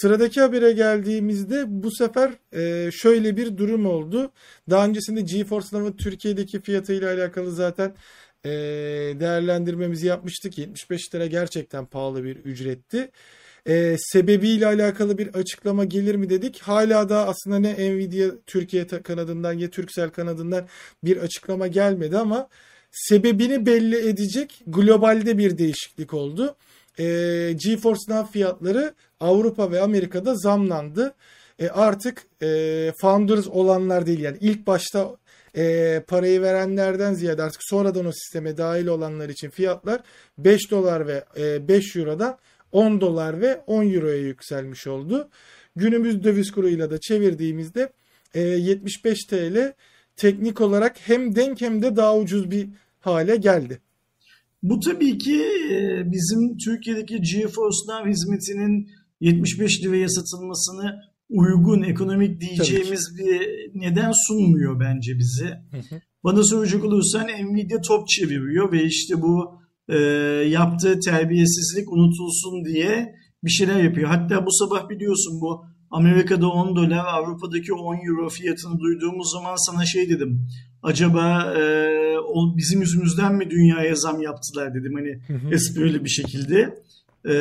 Sıradaki habere geldiğimizde bu sefer e, şöyle bir durum oldu. Daha öncesinde GeForce Now'ın Türkiye'deki fiyatıyla alakalı zaten e, değerlendirmemizi yapmıştık. 75 lira gerçekten pahalı bir ücretti. E, sebebiyle alakalı bir açıklama gelir mi dedik. Hala da aslında ne Nvidia Türkiye kanadından ya Turkcell kanadından bir açıklama gelmedi ama sebebini belli edecek globalde bir değişiklik oldu. E, GeForce Now fiyatları Avrupa ve Amerika'da zamlandı. E, artık e, founders olanlar değil yani ilk başta e, parayı verenlerden ziyade artık sonradan o sisteme dahil olanlar için fiyatlar 5 dolar ve e, 5 eurodan 10 dolar ve 10 euroya yükselmiş oldu. Günümüz döviz kuruyla da çevirdiğimizde e, 75 TL teknik olarak hem denk hem de daha ucuz bir hale geldi.
Bu tabii ki e, bizim Türkiye'deki GeForce Now hizmetinin 75 liraya satılmasını uygun, ekonomik diyeceğimiz bir neden sunmuyor bence bize. Bana soracak olursan Nvidia top çeviriyor ve işte bu e, yaptığı terbiyesizlik unutulsun diye bir şeyler yapıyor. Hatta bu sabah biliyorsun bu Amerika'da 10 dolar, Avrupa'daki 10 euro fiyatını duyduğumuz zaman sana şey dedim. Acaba e, o bizim yüzümüzden mi dünyaya zam yaptılar dedim hani esprili bir şekilde. E,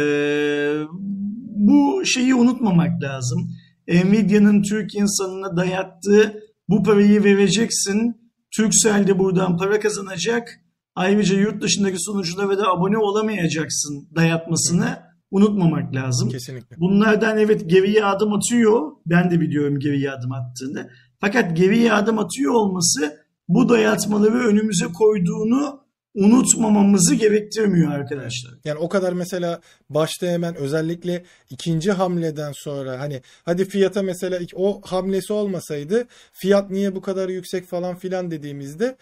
bu şeyi unutmamak lazım. Nvidia'nın Türk insanına dayattığı bu parayı vereceksin. Turkcell de buradan para kazanacak. Ayrıca yurt dışındaki sunuculara da abone olamayacaksın dayatmasını unutmamak lazım.
Kesinlikle.
Bunlardan evet geriye adım atıyor. Ben de biliyorum geriye adım attığını. Fakat geriye adım atıyor olması bu dayatmaları önümüze koyduğunu unutmamamızı gerektirmiyor arkadaşlar.
Yani o kadar mesela başta hemen özellikle ikinci hamleden sonra hani hadi fiyata mesela o hamlesi olmasaydı fiyat niye bu kadar yüksek falan filan dediğimizde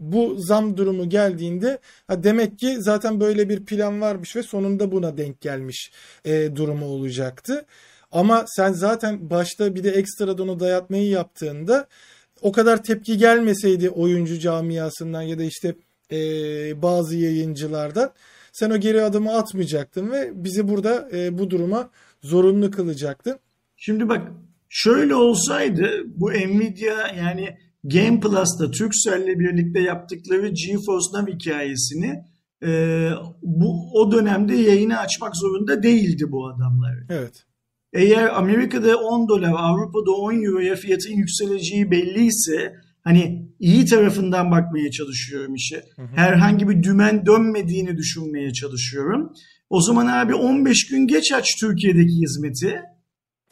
bu zam durumu geldiğinde demek ki zaten böyle bir plan varmış ve sonunda buna denk gelmiş e, durumu olacaktı. Ama sen zaten başta bir de ekstradan o dayatmayı yaptığında o kadar tepki gelmeseydi oyuncu camiasından ya da işte e, bazı yayıncılardan sen o geri adımı atmayacaktın ve bizi burada e, bu duruma zorunlu kılacaktın.
Şimdi bak şöyle olsaydı bu Nvidia yani Game Plus'ta Turkcell'le birlikte yaptıkları GeForce Now hikayesini e, bu o dönemde yayını açmak zorunda değildi bu adamlar.
Evet.
Eğer Amerika'da 10 dolar, Avrupa'da 10 euroya fiyatın yükseleceği belliyse hani iyi tarafından bakmaya çalışıyorum işe. Hı hı. Herhangi bir dümen dönmediğini düşünmeye çalışıyorum. O zaman abi 15 gün geç aç Türkiye'deki hizmeti.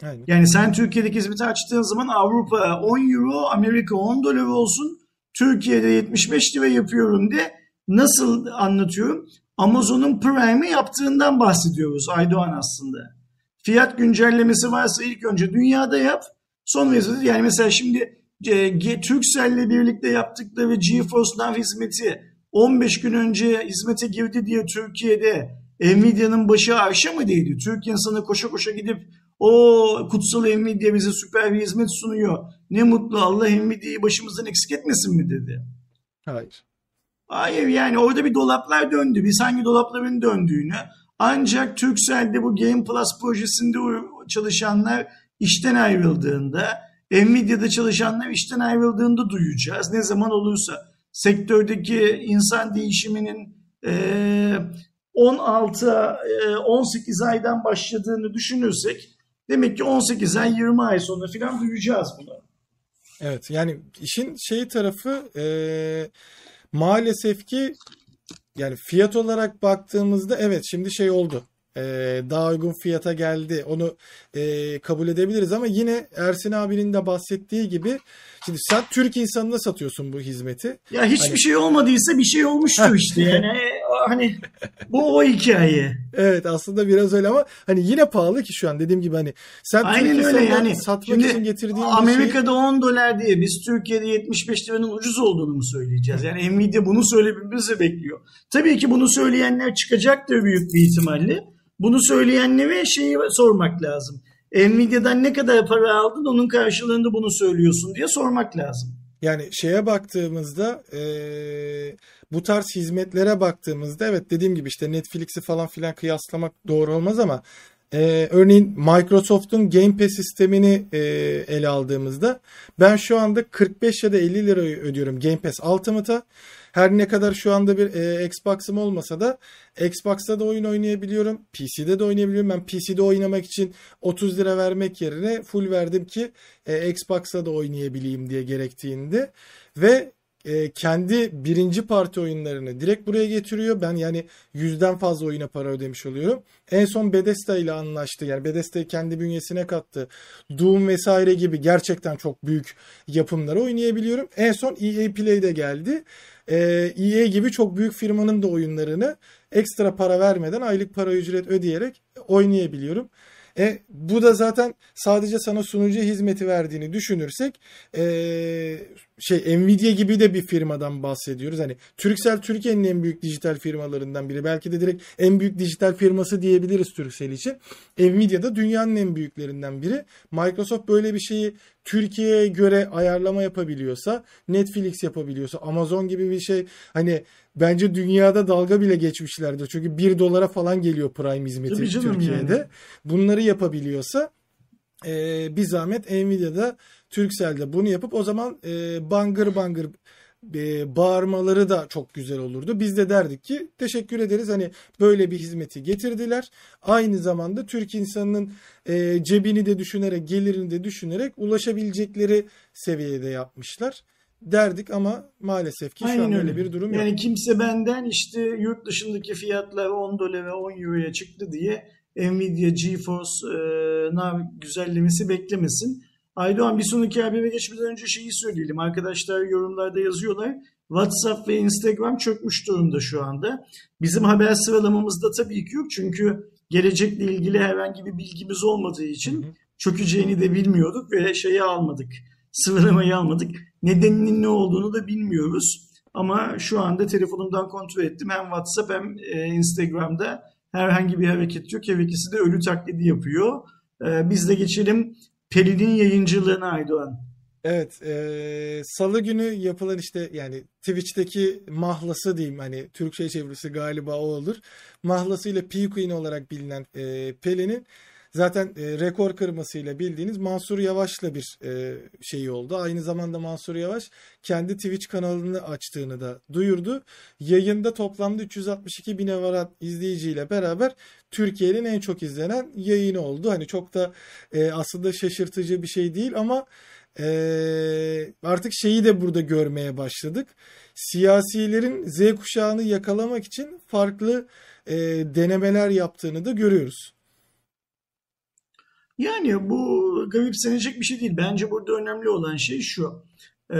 Aynen. Yani sen Türkiye'deki hizmeti açtığın zaman Avrupa 10 euro, Amerika 10 dolar olsun. Türkiye'de 75 lira yapıyorum de nasıl anlatıyorum? Amazon'un Prime'i yaptığından bahsediyoruz Aydoğan aslında. Fiyat güncellemesi varsa ilk önce dünyada yap. Sonra yani mesela şimdi e, Turkcell'le birlikte yaptıkları GeForce Now hizmeti 15 gün önce hizmete girdi diye Türkiye'de Nvidia'nın başı arşa mı değdi? Türk insanı koşa koşa gidip o kutsal Nvidia bize süper bir hizmet sunuyor. Ne mutlu Allah Nvidia'yı başımızdan eksik etmesin mi dedi.
Hayır.
Hayır yani orada bir dolaplar döndü. Biz hangi dolapların döndüğünü ancak Turkcell'de bu Game Plus projesinde çalışanlar işten ayrıldığında Nvidia'da çalışanlar işten ayrıldığında duyacağız. Ne zaman olursa sektördeki insan değişiminin e, 16 e, 18 aydan başladığını düşünürsek demek ki 18 ay 20 ay sonra falan duyacağız bunu.
Evet yani işin şey tarafı e, maalesef ki yani fiyat olarak baktığımızda evet şimdi şey oldu e, daha uygun fiyata geldi. Onu e, kabul edebiliriz ama yine Ersin abinin de bahsettiği gibi şimdi sen Türk insanına satıyorsun bu hizmeti.
Ya hiçbir hani... şey olmadıysa bir şey olmuştur işte yani hani bu o hikaye.
Evet aslında biraz öyle ama hani yine pahalı ki şu an dediğim gibi hani sen
Aynen öyle yani.
satmak Şimdi, için getirdiğin
Amerika'da şey... 10 dolar diye biz Türkiye'de 75 liranın ucuz olduğunu mu söyleyeceğiz? Yani Nvidia bunu söylememizi bekliyor. Tabii ki bunu söyleyenler çıkacaktır büyük bir ihtimalle. Bunu söyleyenlere şeyi sormak lazım. Nvidia'dan ne kadar para aldın onun karşılığında bunu söylüyorsun diye sormak lazım.
Yani şeye baktığımızda e, bu tarz hizmetlere baktığımızda evet dediğim gibi işte Netflix'i falan filan kıyaslamak doğru olmaz ama Ee, örneğin Microsoft'un Game Pass sistemini e, ele aldığımızda ben şu anda 45 ya da 50 lira ödüyorum Game Pass Ultimate'a. Her ne kadar şu anda bir e, Xbox'ım olmasa da Xbox'ta da oyun oynayabiliyorum. PC'de de oynayabiliyorum. Ben PC'de oynamak için 30 lira vermek yerine full verdim ki e, Xbox'ta da oynayabileyim diye gerektiğinde. Ve e, kendi birinci parti oyunlarını direkt buraya getiriyor. Ben yani yüzden fazla oyuna para ödemiş oluyorum. En son Bethesda ile anlaştı. Yani Bethesda'yı kendi bünyesine kattı. Doom vesaire gibi gerçekten çok büyük yapımları oynayabiliyorum. En son EA Play'de geldi. Ee, EA gibi çok büyük firmanın da oyunlarını ekstra para vermeden aylık para ücret ödeyerek oynayabiliyorum. E, bu da zaten sadece sana sunucu hizmeti verdiğini düşünürsek e, şey Nvidia gibi de bir firmadan bahsediyoruz. Hani Turkcell Türkiye'nin en büyük dijital firmalarından biri. Belki de direkt en büyük dijital firması diyebiliriz Turkcell için. Nvidia da dünyanın en büyüklerinden biri. Microsoft böyle bir şeyi Türkiye'ye göre ayarlama yapabiliyorsa, Netflix yapabiliyorsa, Amazon gibi bir şey hani bence dünyada dalga bile geçmişlerdir. Çünkü 1 dolara falan geliyor Prime hizmeti Türkiye'de. Yani. Bunları yapabiliyorsa e, bir zahmet Nvidia'da Turkcell'de bunu yapıp o zaman e, bangır bangır e, bağırmaları da çok güzel olurdu. Biz de derdik ki teşekkür ederiz hani böyle bir hizmeti getirdiler. Aynı zamanda Türk insanının e, cebini de düşünerek gelirini de düşünerek ulaşabilecekleri seviyede yapmışlar derdik ama maalesef ki şu an öyle bir durum
yok. Yani kimse benden işte yurt dışındaki fiyatlar 10 dolar ve 10 euroya çıktı diye Nvidia GeForce e, güzellemesi beklemesin. Aydoğan bir sonraki habere geçmeden önce şeyi söyleyelim. Arkadaşlar yorumlarda yazıyorlar. WhatsApp ve Instagram çökmüş durumda şu anda. Bizim haber sıralamamızda tabii ki yok. Çünkü gelecekle ilgili herhangi bir bilgimiz olmadığı için çökeceğini de bilmiyorduk ve şeyi almadık. Sıralamayı almadık. Nedeninin ne olduğunu da bilmiyoruz. Ama şu anda telefonumdan kontrol ettim. Hem WhatsApp hem e, Instagram'da herhangi bir hareket yok. Her ikisi de ölü taklidi yapıyor. E, biz de geçelim Pelin'in yayıncılığına Aydoğan.
Evet, e, Salı günü yapılan işte yani Twitch'teki mahlası diyeyim hani Türkçe çevirisi galiba o olur. Mahlasıyla P Queen olarak bilinen e, Pelin'in zaten e, rekor kırmasıyla bildiğiniz Mansur Yavaş'la bir e, şeyi oldu. Aynı zamanda Mansur Yavaş kendi Twitch kanalını açtığını da duyurdu. Yayında toplamda 362 bine varan izleyiciyle beraber Türkiye'nin en çok izlenen yayını oldu. Hani çok da e, aslında şaşırtıcı bir şey değil ama e, artık şeyi de burada görmeye başladık. Siyasilerin Z kuşağını yakalamak için farklı e, denemeler yaptığını da görüyoruz.
Yani bu garipsenecek bir şey değil. Bence burada önemli olan şey şu. Ee,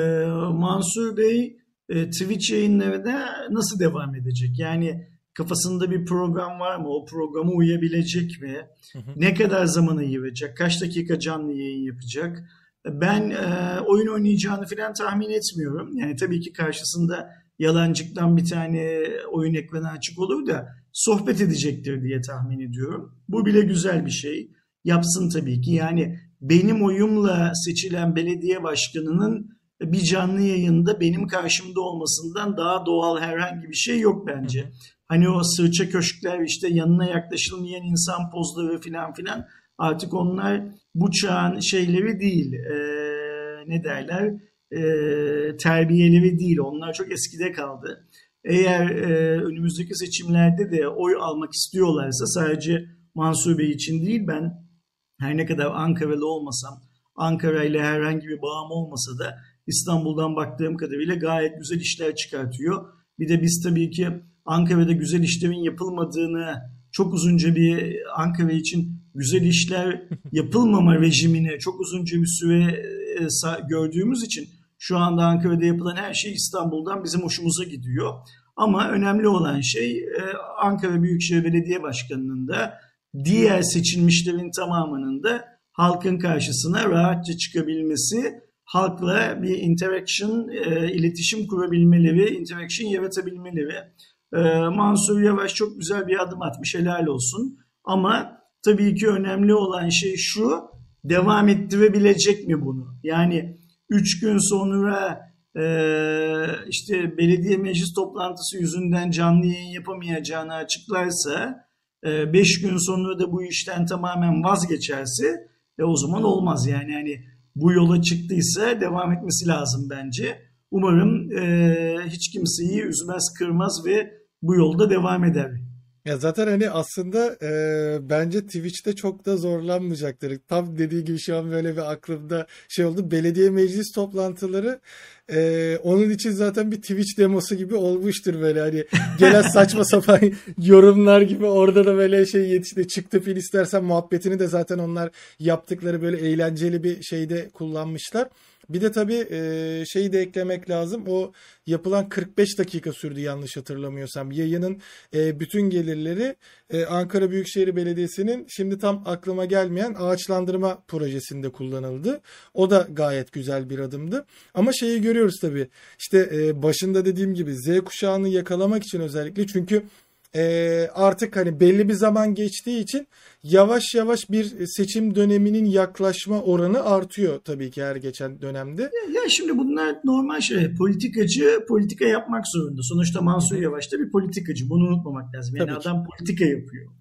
Mansur Bey e, Twitch yayınlarına nasıl devam edecek? Yani kafasında bir program var mı? O programa uyabilecek mi? Ne kadar zaman ayıracak? Kaç dakika canlı yayın yapacak? Ben e, oyun oynayacağını falan tahmin etmiyorum. Yani tabii ki karşısında yalancıktan bir tane oyun ekranı açık olur da sohbet edecektir diye tahmin ediyorum. Bu bile güzel bir şey yapsın tabii ki. Yani benim oyumla seçilen belediye başkanının bir canlı yayında benim karşımda olmasından daha doğal herhangi bir şey yok bence. Hani o sırça köşkler işte yanına yaklaşılmayan insan pozları filan filan artık onlar bu çağın şeyleri değil. Ee, ne derler? Ee, terbiyeleri değil. Onlar çok eskide kaldı. Eğer e, önümüzdeki seçimlerde de oy almak istiyorlarsa sadece Mansur Bey için değil ben her ne kadar Ankaralı olmasam, Ankara ile herhangi bir bağım olmasa da İstanbul'dan baktığım kadarıyla gayet güzel işler çıkartıyor. Bir de biz tabii ki Ankara'da güzel işlerin yapılmadığını çok uzunca bir Ankara için güzel işler yapılmama rejimini çok uzunca bir süre e, gördüğümüz için şu anda Ankara'da yapılan her şey İstanbul'dan bizim hoşumuza gidiyor. Ama önemli olan şey e, Ankara Büyükşehir Belediye Başkanı'nın da diğer seçilmişlerin tamamının da halkın karşısına rahatça çıkabilmesi, halkla bir interaction, e, iletişim kurabilmeleri, interaction yaratabilmeleri. E, Mansur Yavaş çok güzel bir adım atmış, helal olsun. Ama tabii ki önemli olan şey şu, devam ettirebilecek mi bunu? Yani 3 gün sonra e, işte belediye meclis toplantısı yüzünden canlı yayın yapamayacağını açıklarsa 5 gün sonra da bu işten tamamen vazgeçerse e, o zaman olmaz yani hani bu yola çıktıysa devam etmesi lazım bence. Umarım e, hiç kimseyi üzmez, kırmaz ve bu yolda devam eder.
Ya zaten hani aslında e, bence Twitch'te çok da zorlanmayacaktır. Tam dediği gibi şu an böyle bir aklımda şey oldu. Belediye meclis toplantıları e, onun için zaten bir Twitch demosu gibi olmuştur böyle hani gelen saçma sapan yorumlar gibi orada da böyle şey yetişti çıktı fil istersen muhabbetini de zaten onlar yaptıkları böyle eğlenceli bir şeyde kullanmışlar. Bir de tabii e, şeyi de eklemek lazım. O yapılan 45 dakika sürdü yanlış hatırlamıyorsam. Yayının e, bütün gelirleri e, Ankara Büyükşehir Belediyesi'nin şimdi tam aklıma gelmeyen ağaçlandırma projesinde kullanıldı. O da gayet güzel bir adımdı. Ama şeyi görüyoruz tabii. İşte başında dediğim gibi Z kuşağını yakalamak için özellikle çünkü artık hani belli bir zaman geçtiği için yavaş yavaş bir seçim döneminin yaklaşma oranı artıyor tabii ki her geçen dönemde.
Ya, ya şimdi bunlar normal şey. Politikacı politika yapmak zorunda. Sonuçta Mansur Yavaş da bir politikacı. Bunu unutmamak lazım. Yani tabii adam ki. politika yapıyor.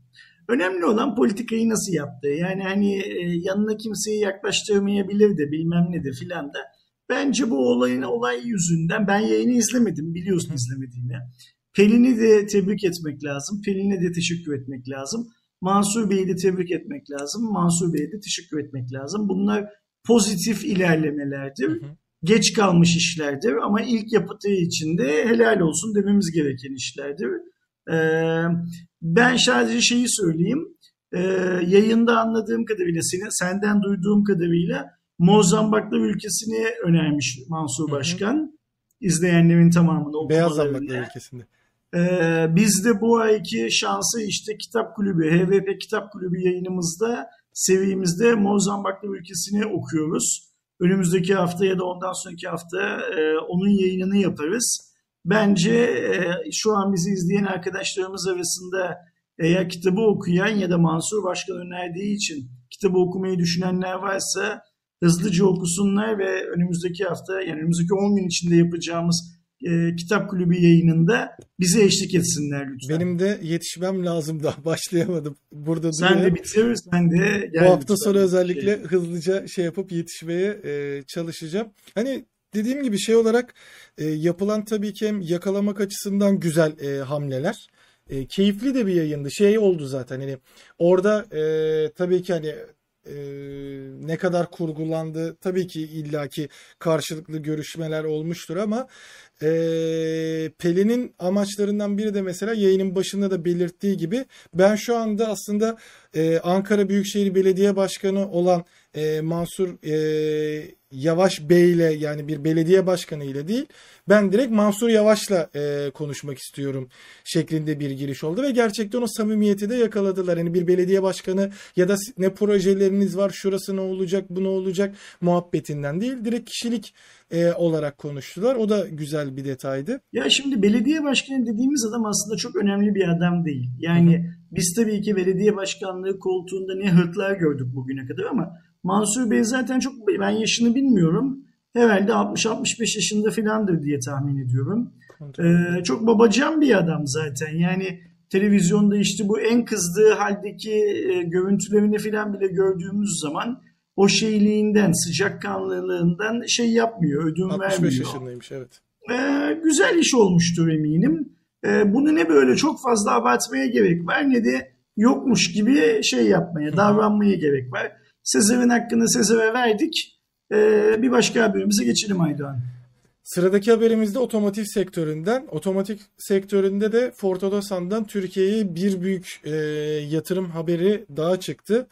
Önemli olan politikayı nasıl yaptığı. Yani hani e, yanına kimseyi yaklaştırmayabilir de bilmem ne de filan da. Bence bu olayın olay yüzünden ben yayını izlemedim. Biliyorsun izlemediğini. Pelin'i de tebrik etmek lazım. Pelin'e de teşekkür etmek lazım. Mansur Bey'i de tebrik etmek lazım. Mansur Bey'e de teşekkür etmek lazım. Bunlar pozitif ilerlemelerdir. Hı hı. Geç kalmış işlerdir ama ilk yapıtı için de helal olsun dememiz gereken işlerdir. Ee, ben sadece şeyi söyleyeyim. Ee, yayında anladığım kadarıyla, seni, senden duyduğum kadarıyla Mozambaklı ülkesini önermiş Mansur Başkan. Hı hı. İzleyenlerin tamamını
Beyaz Zambaklı ülkesinde.
Ee, biz de bu ayki şansı işte Kitap Kulübü, HVP Kitap Kulübü yayınımızda seviyemizde Mozambaklı ülkesini okuyoruz. Önümüzdeki hafta ya da ondan sonraki hafta e, onun yayınını yaparız. Bence e, şu an bizi izleyen arkadaşlarımız arasında eğer kitabı okuyan ya da Mansur Başkan önerdiği için kitabı okumayı düşünenler varsa hızlıca okusunlar ve önümüzdeki hafta yani önümüzdeki 10 gün içinde yapacağımız e, kitap kulübü yayınında bize eşlik etsinler lütfen.
Benim de yetişmem lazım da başlayamadım. Burada
sen de bitir, sen de
gel Bu hafta sonu özellikle şey. hızlıca şey yapıp yetişmeye e, çalışacağım. Hani dediğim gibi şey olarak e, yapılan tabii ki hem yakalamak açısından güzel e, hamleler. E, keyifli de bir yayındı. Şey oldu zaten hani orada e, tabii ki hani e, ne kadar kurgulandı? Tabii ki illaki karşılıklı görüşmeler olmuştur ama e, Pelin'in amaçlarından biri de mesela yayının başında da belirttiği gibi ben şu anda aslında e, Ankara Büyükşehir Belediye Başkanı olan e, Mansur e, Yavaş Bey ile yani bir belediye başkanı ile değil ben direkt Mansur Yavaş'la e, konuşmak istiyorum şeklinde bir giriş oldu ve gerçekten o samimiyeti de yakaladılar. Yani bir belediye başkanı ya da ne projeleriniz var şurası ne olacak bu ne olacak muhabbetinden değil direkt kişilik e, olarak konuştular. O da güzel bir detaydı.
Ya şimdi belediye başkanı dediğimiz adam aslında çok önemli bir adam değil. Yani Hı-hı. Biz tabii ki belediye başkanlığı koltuğunda ne hırtlar gördük bugüne kadar ama Mansur Bey zaten çok ben yaşını bilmiyorum. Herhalde 60-65 yaşında filandır diye tahmin ediyorum. Ee, çok babacan bir adam zaten. Yani televizyonda işte bu en kızdığı haldeki e, görüntülerini filan bile gördüğümüz zaman o şeyliğinden, sıcakkanlılığından şey yapmıyor, ödün 65 vermiyor. 65
yaşındaymış evet.
Ee, güzel iş olmuştur eminim. Ee, bunu ne böyle çok fazla abartmaya gerek var ne de yokmuş gibi şey yapmaya, davranmaya gerek var. Sezer'in hakkını Sezer'e verdik. Ee, bir başka haberimize geçelim Aydoğan.
Sıradaki haberimizde otomotiv sektöründen. Otomotiv sektöründe de Ford Otosan'dan Türkiye'ye bir büyük e, yatırım haberi daha çıktı.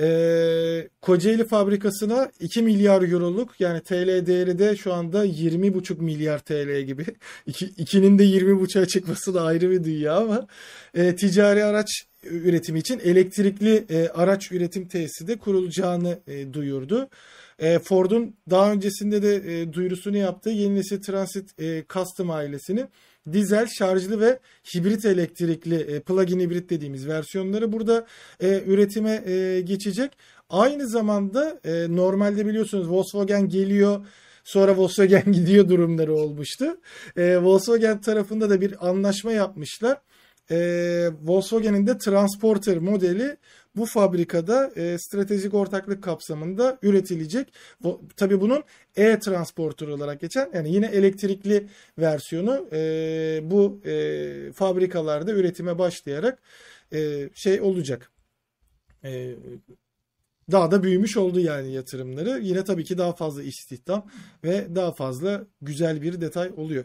E, Kocaeli fabrikasına 2 milyar euroluk yani TL değeri de şu anda 20,5 milyar TL gibi. İki, ikinin de 20,5'a çıkması da ayrı bir dünya ama e, ticari araç üretimi için elektrikli e, araç üretim tesisi de kurulacağını e, duyurdu. E, Ford'un daha öncesinde de e, duyurusunu yaptığı yeni nesil Transit e, Custom ailesini dizel, şarjlı ve hibrit elektrikli e, plug-in hibrit dediğimiz versiyonları burada e, üretime e, geçecek. Aynı zamanda e, normalde biliyorsunuz Volkswagen geliyor sonra Volkswagen gidiyor durumları olmuştu. E, Volkswagen tarafında da bir anlaşma yapmışlar e, Volkswagen'in de Transporter modeli bu fabrikada e, stratejik ortaklık kapsamında üretilecek. Bu, tabii bunun e-transporter olarak geçen yani yine elektrikli versiyonu e, bu e, fabrikalarda üretime başlayarak e, şey olacak. E, daha da büyümüş oldu yani yatırımları. Yine tabii ki daha fazla istihdam ve daha fazla güzel bir detay oluyor.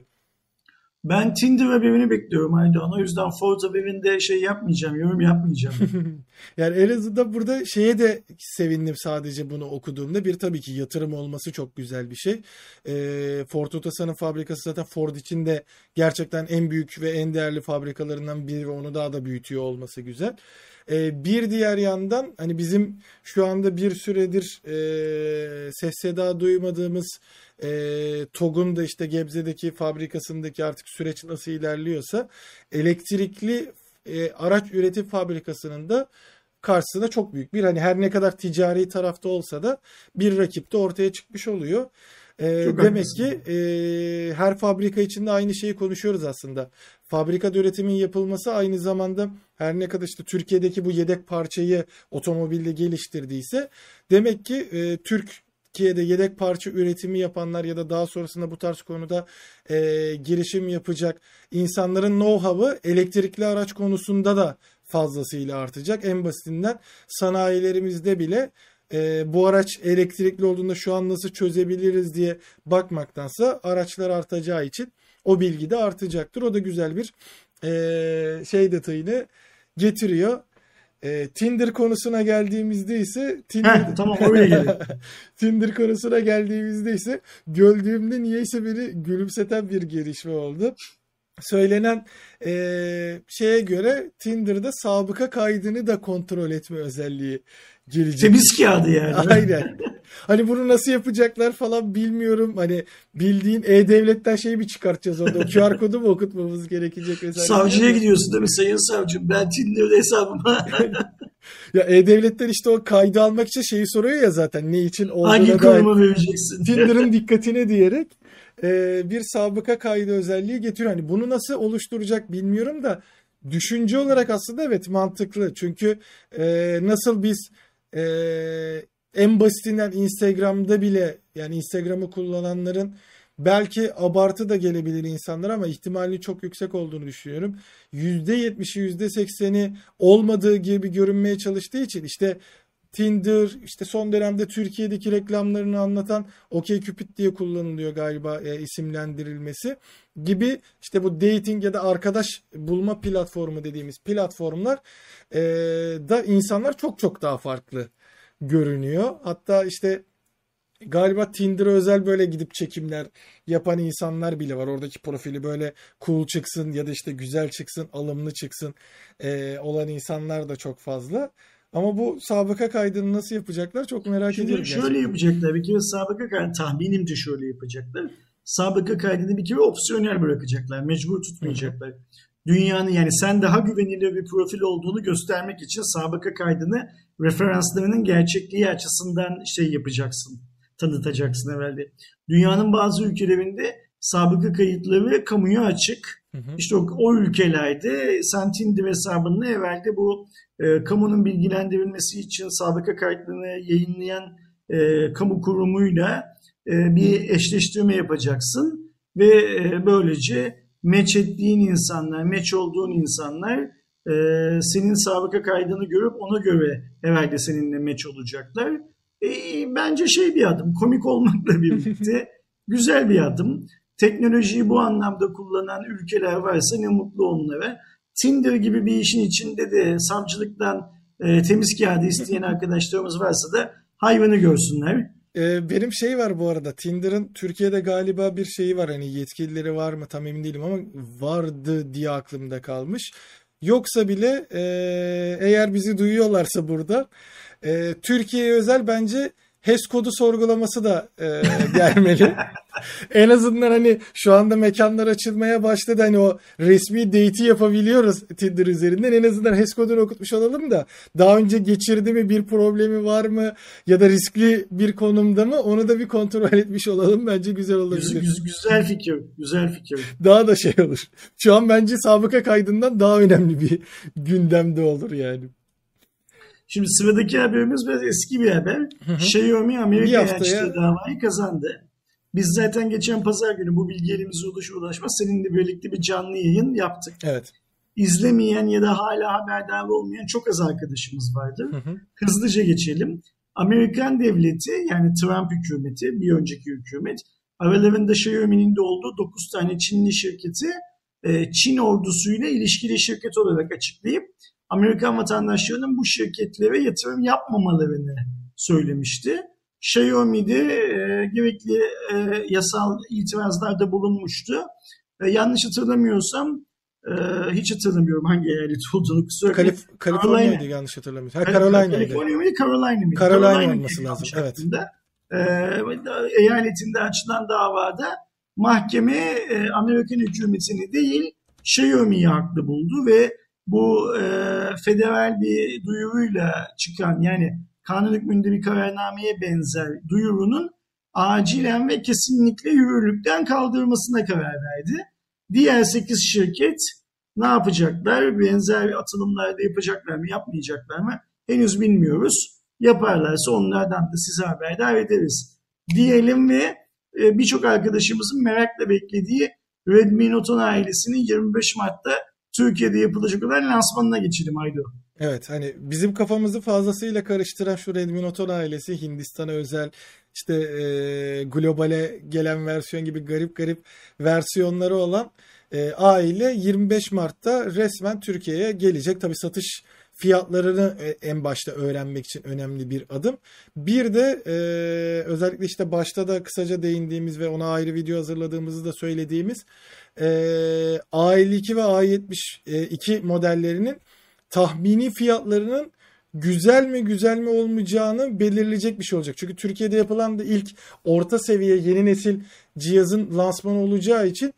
Ben Tinder haberini bekliyorum Aydoğan. O yüzden Ford haberinde şey yapmayacağım, yorum yapmayacağım.
yani en azından burada şeye de sevindim sadece bunu okuduğumda. Bir tabii ki yatırım olması çok güzel bir şey. E, Ford Otosan'ın fabrikası zaten Ford için de gerçekten en büyük ve en değerli fabrikalarından biri. Onu daha da büyütüyor olması güzel. E, bir diğer yandan hani bizim şu anda bir süredir e, ses seda duymadığımız e, TOG'un da işte Gebze'deki fabrikasındaki artık süreç nasıl ilerliyorsa elektrikli e, araç üretim fabrikasının da karşısında çok büyük bir hani her ne kadar ticari tarafta olsa da bir rakip de ortaya çıkmış oluyor. E, demek ki e, her fabrika içinde aynı şeyi konuşuyoruz aslında. Fabrikada üretimin yapılması aynı zamanda her ne kadar işte Türkiye'deki bu yedek parçayı otomobilde geliştirdiyse demek ki e, Türk Türkiye'de yedek parça üretimi yapanlar ya da daha sonrasında bu tarz konuda e, girişim yapacak insanların know-how'ı elektrikli araç konusunda da fazlasıyla artacak. En basitinden sanayilerimizde bile e, bu araç elektrikli olduğunda şu an nasıl çözebiliriz diye bakmaktansa araçlar artacağı için o bilgi de artacaktır. O da güzel bir e, şey detayını getiriyor. E, Tinder konusuna geldiğimizde ise Tinder
Heh, tamam oraya.
Tinder konusuna geldiğimizde ise gördüğümde niyeyse beni gülümseten bir gelişme oldu. Söylenen e, şeye göre Tinder'da sabıka kaydını da kontrol etme özelliği gelecek.
Temiz kağıdı yani.
Aynen. Hani bunu nasıl yapacaklar falan bilmiyorum. Hani bildiğin E-Devlet'ten şey mi çıkartacağız orada? QR kodu mu okutmamız gerekecek?
Mesela. Savcıya gidiyorsun değil mi Sayın Savcım? Ben Tinder hesabıma...
ya E-Devlet'ten işte o kaydı almak için şeyi soruyor ya zaten. Ne için
olduğuna Hangi kuruma vereceksin?
Tinder'ın dikkatine diyerek e, bir sabıka kaydı özelliği getiriyor. Hani bunu nasıl oluşturacak bilmiyorum da düşünce olarak aslında evet mantıklı. Çünkü e, nasıl biz e, en basitinden Instagram'da bile yani Instagram'ı kullananların belki abartı da gelebilir insanlar ama ihtimali çok yüksek olduğunu düşünüyorum. %70'i %80'i olmadığı gibi görünmeye çalıştığı için işte Tinder işte son dönemde Türkiye'deki reklamlarını anlatan OkCupid diye kullanılıyor galiba e, isimlendirilmesi gibi işte bu dating ya da arkadaş bulma platformu dediğimiz platformlar e, da insanlar çok çok daha farklı görünüyor. Hatta işte galiba Tinder'a özel böyle gidip çekimler yapan insanlar bile var. Oradaki profili böyle cool çıksın ya da işte güzel çıksın, alımlı çıksın e, olan insanlar da çok fazla. Ama bu sabıka kaydını nasıl yapacaklar çok merak
Şimdi
ediyorum.
Şöyle gerçekten. yapacaklar. Bir kere sabıka kaydı tahminimce şöyle yapacaklar. Sabıka kaydını bir kere opsiyonel bırakacaklar. Mecbur tutmayacaklar. Dünyanın yani sen daha güvenilir bir profil olduğunu göstermek için sabıka kaydını referanslarının gerçekliği açısından şey yapacaksın. Tanıtacaksın evvelde. Dünyanın bazı ülkelerinde sabıka kayıtları kamuya açık. Hı hı. İşte o, o ülkelerde sen Tinder hesabını evvelde bu e, kamunun bilgilendirilmesi için sabıka kayıtlarını yayınlayan e, kamu kurumuyla e, bir eşleştirme yapacaksın ve e, böylece meç ettiğin insanlar, meç olduğun insanlar e, senin sabıka kaydını görüp ona göre evvelde seninle meç olacaklar. E, bence şey bir adım, komik olmakla birlikte güzel bir adım. Teknolojiyi bu anlamda kullanan ülkeler varsa ne mutlu onlara. Tinder gibi bir işin içinde de savcılıktan e, temiz kağıdı isteyen arkadaşlarımız varsa da hayvanı görsünler.
Ee, benim şey var bu arada Tinder'ın Türkiye'de galiba bir şeyi var hani yetkilileri var mı tam emin değilim ama vardı diye aklımda kalmış. Yoksa bile e, eğer bizi duyuyorlarsa burada e, Türkiye'ye özel bence HES kodu sorgulaması da e, gelmeli. en azından hani şu anda mekanlar açılmaya başladı. Hani o resmi date'i yapabiliyoruz Tinder üzerinden. En azından HES kodunu okutmuş olalım da daha önce geçirdi mi bir problemi var mı ya da riskli bir konumda mı onu da bir kontrol etmiş olalım. Bence güzel olabilir.
Güzel, güzel fikir. Güzel fikir.
Daha da şey olur. Şu an bence sabıka kaydından daha önemli bir gündemde olur yani.
Şimdi sıradaki haberimiz biraz eski bir haber. Hı hı. Xiaomi Amerika'ya açtığı davayı kazandı. Biz zaten geçen pazar günü bu bilgi elimize ulaşır ulaşmaz seninle birlikte bir canlı yayın yaptık.
Evet.
İzlemeyen ya da hala haberdar olmayan çok az arkadaşımız vardır. Hı hı. Hızlıca geçelim. Amerikan devleti yani Trump hükümeti, bir önceki hükümet aralarında Xiaomi'nin de olduğu 9 tane Çinli şirketi e, Çin ordusuyla ilişkili şirket olarak açıklayıp Amerikan vatandaşlarının bu şirketlere yatırım yapmamalarını söylemişti. Xiaomi de e, gerekli e, yasal itirazlarda bulunmuştu. E, yanlış hatırlamıyorsam e, hiç hatırlamıyorum hangi eyalet olduğunu kusura
Kalif Kaliforniya'ydı yanlış hatırlamıyorsam. Ha, Carolina'ydı.
Kaliforniya mıydı? Carolina mıydı?
Carolina, Carolina olması lazım. Evet.
E, eyaletinde açılan davada mahkeme e, Amerikan hükümetini değil Xiaomi'yi haklı buldu ve bu e, federal bir duyuruyla çıkan yani kanun hükmünde bir kararnameye benzer duyurunun acilen ve kesinlikle yürürlükten kaldırılmasına karar verdi. Diğer 8 şirket ne yapacaklar? Benzer atılımlar da yapacaklar mı, yapmayacaklar mı? Henüz bilmiyoruz. Yaparlarsa onlardan da size haberdar ederiz. Diyelim ve e, birçok arkadaşımızın merakla beklediği Redmi Note 10 ailesinin 25 Mart'ta Türkiye'de yapılacak olan lansmanına geçelim Aydo.
Evet hani bizim kafamızı fazlasıyla karıştıran şu Redmi Note 10 ailesi Hindistan'a özel işte e, globale gelen versiyon gibi garip garip versiyonları olan e, aile 25 Mart'ta resmen Türkiye'ye gelecek. Tabi satış fiyatlarını e, en başta öğrenmek için önemli bir adım. Bir de e, özellikle işte başta da kısaca değindiğimiz ve ona ayrı video hazırladığımızı da söylediğimiz e, A52 ve A72 modellerinin tahmini fiyatlarının güzel mi güzel mi olmayacağını belirleyecek bir şey olacak. Çünkü Türkiye'de yapılan da ilk orta seviye yeni nesil cihazın lansmanı olacağı için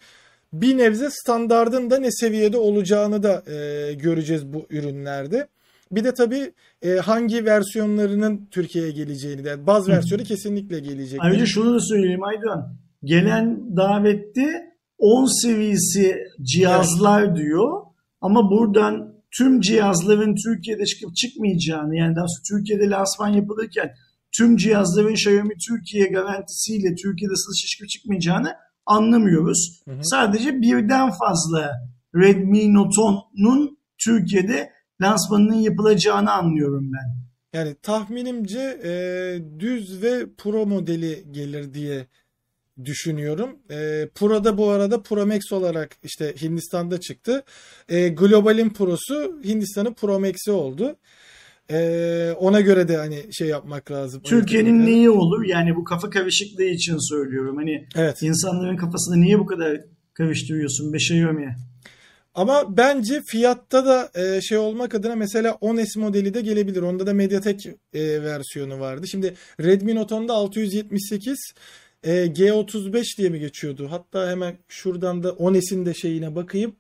bir nebze standardın da ne seviyede olacağını da e, göreceğiz bu ürünlerde. Bir de tabii e, hangi versiyonlarının Türkiye'ye geleceğini de. Baz versiyonu kesinlikle gelecek.
Ayrıca şunu da söyleyeyim Aydan. Gelen davette 10 seviyesi cihazlar evet. diyor. Ama buradan tüm cihazların Türkiye'de çıkıp çıkmayacağını yani daha sonra Türkiye'de lansman yapılırken tüm cihazların Xiaomi Türkiye garantisiyle Türkiye'de satışa çıkıp çıkmayacağını anlamıyoruz. Hı hı. Sadece birden fazla Redmi Note 10'un Türkiye'de lansmanının yapılacağını anlıyorum ben.
Yani tahminimce e, düz ve Pro modeli gelir diye düşünüyorum. E, Pro'da bu arada Pro Max olarak işte Hindistan'da çıktı. E, Global'in Pro'su Hindistan'ın Pro Max'i oldu. E, ona göre de hani şey yapmak lazım.
Türkiye'nin neyi olur? Yani bu kafa karışıklığı için söylüyorum. Hani evet. insanların kafasını niye bu kadar karıştırıyorsun? Beşeyomi.
Ama bence fiyatta da e, şey olmak adına mesela 10S modeli de gelebilir. Onda da Mediatek e, versiyonu vardı. Şimdi Redmi Note 10'da 678 e, G35 diye mi geçiyordu? Hatta hemen şuradan da 10S'in de şeyine bakayım.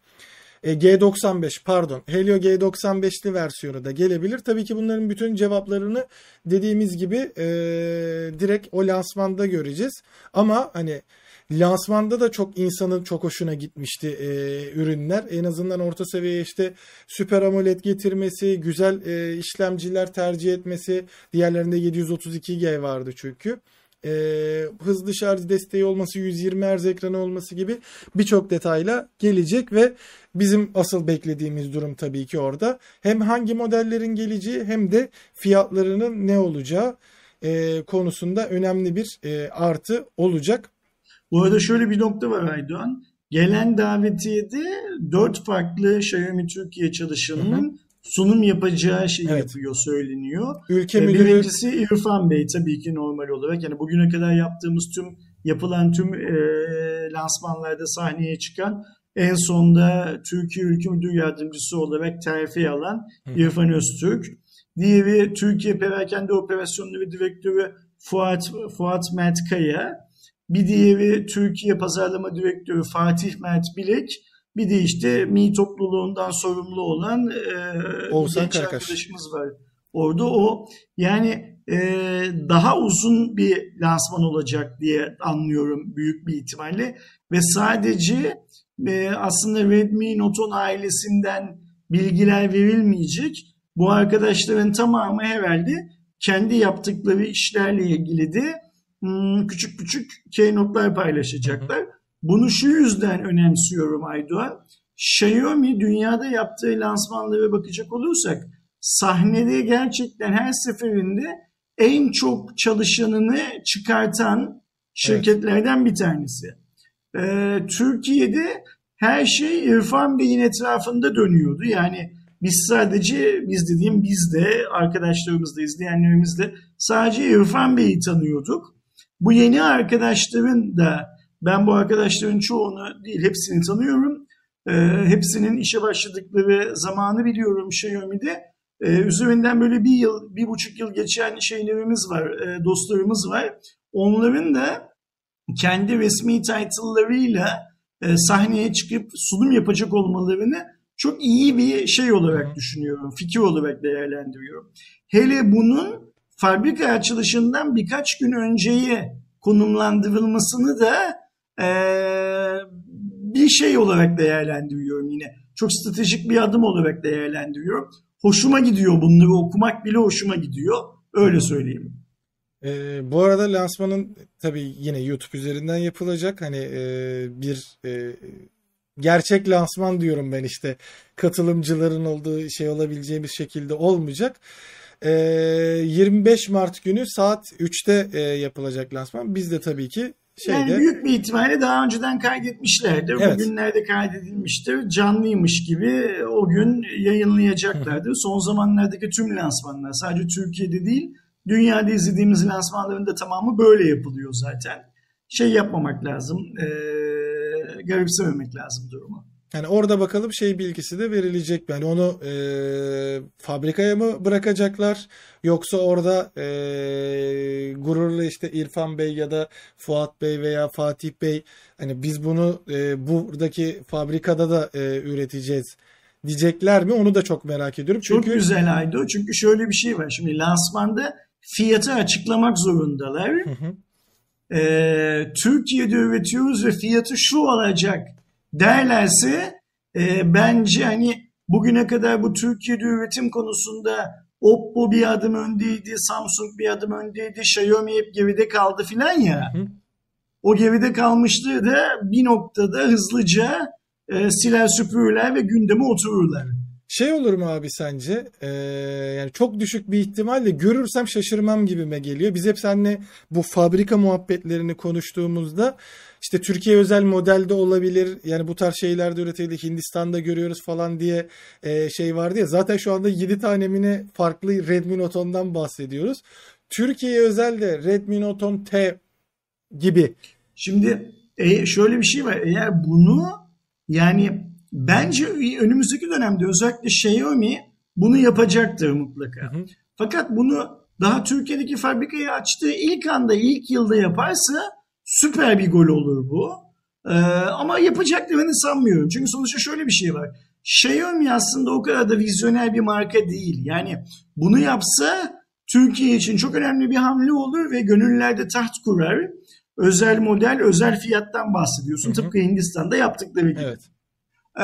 E, G95 pardon Helio G95'li versiyonu da gelebilir. Tabii ki bunların bütün cevaplarını dediğimiz gibi e, direkt o lansmanda göreceğiz. Ama hani lansmanda da çok insanın çok hoşuna gitmişti e, ürünler. En azından orta seviye işte Super AMOLED getirmesi, güzel e, işlemciler tercih etmesi. Diğerlerinde 732G vardı çünkü e, hızlı şarj desteği olması, 120 Hz ekranı olması gibi birçok detayla gelecek ve bizim asıl beklediğimiz durum tabii ki orada. Hem hangi modellerin geleceği hem de fiyatlarının ne olacağı e, konusunda önemli bir e, artı olacak.
Bu arada şöyle bir nokta var Aydoğan. Gelen davetiyede dört farklı Xiaomi Türkiye çalışanının sunum yapacağı şey evet. yapıyor söyleniyor. Ülke ee, müdürü... Birincisi İrfan Bey tabii ki normal olarak. Yani bugüne kadar yaptığımız tüm yapılan tüm e, lansmanlarda sahneye çıkan en sonda Türkiye Ülke Müdür Yardımcısı olarak terfi alan İrfan Öztürk. Diğeri Türkiye Perakende Operasyonları Direktörü Fuat, Fuat Mert Kaya, bir diğeri Türkiye Pazarlama Direktörü Fatih Mert Bilek, bir de işte Mi topluluğundan sorumlu olan e, Oğuzhan genç Karakaş. arkadaşımız var. Orada o yani e, daha uzun bir lansman olacak diye anlıyorum büyük bir ihtimalle. Ve sadece e, aslında Redmi Note ailesinden bilgiler verilmeyecek. Bu arkadaşların tamamı herhalde kendi yaptıkları işlerle ilgili de hmm, küçük küçük keynote'lar paylaşacaklar. Bunu şu yüzden önemsiyorum Aydoğan. Xiaomi dünyada yaptığı lansmanlara bakacak olursak sahnede gerçekten her seferinde en çok çalışanını çıkartan şirketlerden evet. bir tanesi. Ee, Türkiye'de her şey İrfan Bey'in etrafında dönüyordu. Yani biz sadece biz dediğim biz de arkadaşlarımız da izleyenlerimiz de sadece İrfan Bey'i tanıyorduk. Bu yeni arkadaşların da ben bu arkadaşların çoğunu değil hepsini tanıyorum. E, hepsinin işe başladıkları zamanı biliyorum Xiaomi'de. E, üzerinden böyle bir yıl, bir buçuk yıl geçen şeylerimiz var, e, dostlarımız var. Onların da kendi resmi title'larıyla e, sahneye çıkıp sunum yapacak olmalarını çok iyi bir şey olarak düşünüyorum, fikir olarak değerlendiriyorum. Hele bunun fabrika açılışından birkaç gün önceye konumlandırılmasını da e, bir şey olarak değerlendiriyorum yine. Çok stratejik bir adım olarak değerlendiriyorum. Hoşuma gidiyor bunları okumak bile hoşuma gidiyor. Öyle söyleyeyim.
E, bu arada lansmanın tabii yine YouTube üzerinden yapılacak. Hani e, bir e, gerçek lansman diyorum ben işte. Katılımcıların olduğu şey olabileceğimiz şekilde olmayacak. E, 25 Mart günü saat 3'te e, yapılacak lansman. Biz de tabii ki
Şeyde, yani büyük bir ihtimalle daha önceden kaydetmişlerdir. Evet. Bugünlerde kaydedilmiştir. Canlıymış gibi o gün yayınlayacaklardır. Son zamanlardaki tüm lansmanlar sadece Türkiye'de değil dünyada izlediğimiz lansmanların da tamamı böyle yapılıyor zaten. Şey yapmamak lazım. E, garipsememek lazım durumu.
Yani orada bakalım şey bilgisi de verilecek mi? Yani onu e, fabrikaya mı bırakacaklar? Yoksa orada e, gururlu işte İrfan Bey ya da Fuat Bey veya Fatih Bey hani biz bunu e, buradaki fabrikada da e, üreteceğiz diyecekler mi? Onu da çok merak ediyorum.
Çünkü... Çok güzel Aydo. Çünkü şöyle bir şey var. Şimdi lansmanda fiyatı açıklamak zorundalar. Hı hı. Ee, Türkiye'de üretiyoruz ve fiyatı şu olacak derlerse e, bence hani bugüne kadar bu Türkiye'de üretim konusunda Oppo bir adım öndeydi, Samsung bir adım öndeydi, Xiaomi hep geride kaldı filan ya. Hı. O geride kalmışlığı da bir noktada hızlıca e, siler süpürürler ve gündeme otururlar.
Şey olur mu abi sence? Ee, yani çok düşük bir ihtimalle görürsem şaşırmam gibime geliyor. Biz hep seninle bu fabrika muhabbetlerini konuştuğumuzda işte Türkiye özel modelde olabilir. Yani bu tarz şeyler de üretildi. Hindistan'da görüyoruz falan diye e, şey vardı ya. Zaten şu anda 7 tane mi farklı Redmi Note 10'dan bahsediyoruz. Türkiye özel de Redmi Note 10 T gibi.
Şimdi e, şöyle bir şey var. Eğer bunu yani bence önümüzdeki dönemde özellikle Xiaomi bunu yapacaktır mutlaka. Hı hı. Fakat bunu daha Türkiye'deki fabrikayı açtığı ilk anda ilk yılda yaparsa Süper bir gol olur bu. Ee, ama yapacaklarını sanmıyorum. Çünkü sonuçta şöyle bir şey var. Xiaomi aslında o kadar da vizyoner bir marka değil. Yani bunu yapsa Türkiye için çok önemli bir hamle olur ve gönüllerde taht kurar. Özel model, özel fiyattan bahsediyorsun. Hı hı. Tıpkı Hindistan'da yaptıkları gibi. Evet. Ee,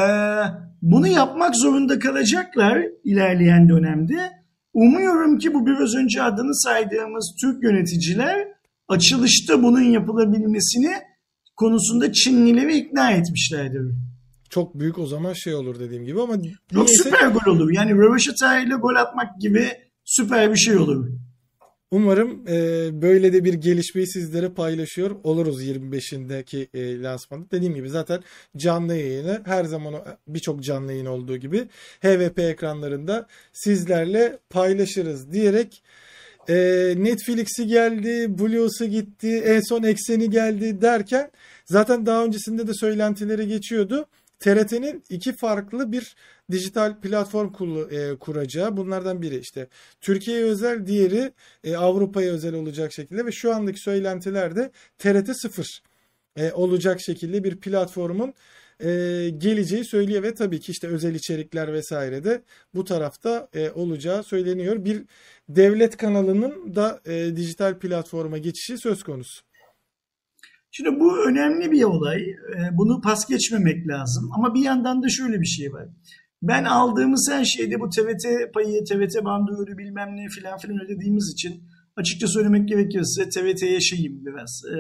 bunu yapmak zorunda kalacaklar ilerleyen dönemde. Umuyorum ki bu biraz önce adını saydığımız Türk yöneticiler açılışta bunun yapılabilmesini konusunda Çinlileri ikna etmişlerdir.
Çok büyük o zaman şey olur dediğim gibi ama
çok niyeyse... süper gol olur. Yani Röveşata ile gol atmak gibi süper bir şey olur.
Umarım e, böyle de bir gelişmeyi sizlere paylaşıyor oluruz 25'indeki e, lansmanda. Dediğim gibi zaten canlı yayını her zaman birçok canlı yayın olduğu gibi HVP ekranlarında sizlerle paylaşırız diyerek e, Netflix'i geldi, Blue'su gitti, en son Ekseni geldi derken zaten daha öncesinde de söylentileri geçiyordu. TRT'nin iki farklı bir dijital platform e, kuracağı. Bunlardan biri işte Türkiye'ye özel, diğeri e, Avrupa'ya özel olacak şekilde ve şu andaki söylentilerde TRT 0 e, olacak şekilde bir platformun geleceği söylüyor ve tabii ki işte özel içerikler vesaire de bu tarafta olacağı söyleniyor. Bir devlet kanalının da dijital platforma geçişi söz konusu.
Şimdi bu önemli bir olay. Ee, bunu pas geçmemek lazım. Ama bir yandan da şöyle bir şey var. Ben aldığımız her şeyde bu TVT payı, TVT bandrolü bilmem ne filan filan ödediğimiz için açıkça söylemek gerekirse TVT'ye şeyim biraz. E,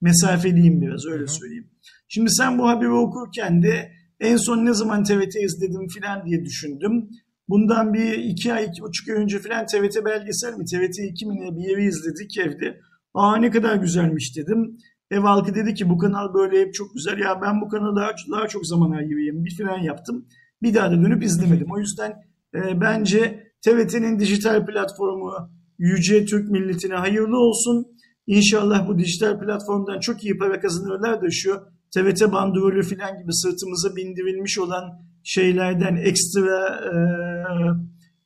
mesafeliyim biraz öyle söyleyeyim. Şimdi sen bu haberi okurken de en son ne zaman TVT izledim filan diye düşündüm. Bundan bir iki ay, iki buçuk ay önce filan TVT belgesel mi, TVT 2 mi ne bir yeri izledik evde. Aa ne kadar güzelmiş dedim. Ev halkı dedi ki bu kanal böyle hep çok güzel. Ya ben bu kanala daha, daha çok zaman ayırayım. Bir fren yaptım. Bir daha da dönüp izlemedim. O yüzden e, bence TVT'nin dijital platformu Yüce Türk milletine hayırlı olsun. İnşallah bu dijital platformdan çok iyi para kazanırlar da şu TVT bandrolü falan gibi sırtımıza bindirilmiş olan şeylerden ekstra e,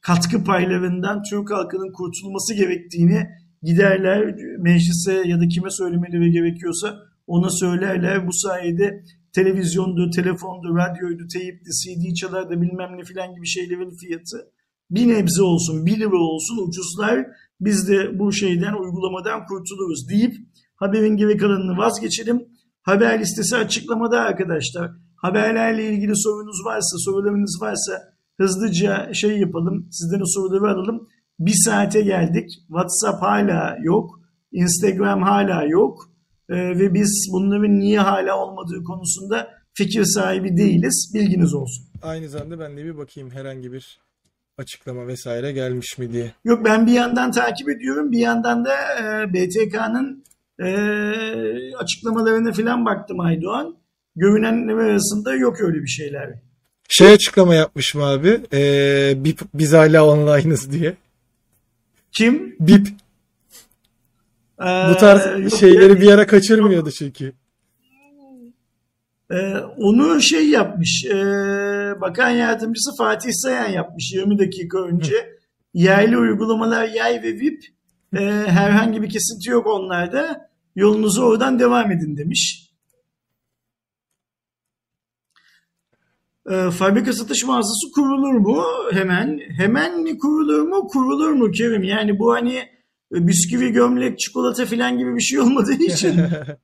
katkı paylarından Türk halkının kurtulması gerektiğini giderler meclise ya da kime söylemeleri gerekiyorsa ona söylerler. Bu sayede televizyondu, telefondu, radyoydu, teyipti, CD çalardı bilmem ne filan gibi şeylerin fiyatı bir nebze olsun, bir lira olsun ucuzlar. Biz de bu şeyden, uygulamadan kurtuluruz deyip haberin geri kalanını vazgeçelim. Haber listesi açıklamada arkadaşlar. Haberlerle ilgili sorunuz varsa, sorularınız varsa hızlıca şey yapalım. Sizden o soruları alalım. Bir saate geldik. WhatsApp hala yok. Instagram hala yok. Ee, ve biz bunların niye hala olmadığı konusunda fikir sahibi değiliz. Bilginiz olsun.
Aynı zamanda ben de bir bakayım herhangi bir açıklama vesaire gelmiş mi diye.
Yok ben bir yandan takip ediyorum. Bir yandan da e, BTK'nın e, açıklamalarına falan baktım Aydoğan. Görünenler arasında yok öyle bir şeyler.
Şey açıklama yapmış mı abi? E, biz hala online'ız diye.
Kim?
Bip. Ee, Bu tarz yok, şeyleri yani, bir ara kaçırmıyordu çünkü.
Ee, onu şey yapmış. E, Bakan Yardımcısı Fatih Sayan yapmış 20 dakika önce. Yerli uygulamalar Yay ve VIP e, herhangi bir kesinti yok onlarda. Yolunuzu oradan devam edin demiş. E, fabrika satış mağazası kurulur mu? Hemen. Hemen mi kurulur mu? Kurulur mu Kerim? Yani bu hani e, bisküvi, gömlek, çikolata falan gibi bir şey olmadığı için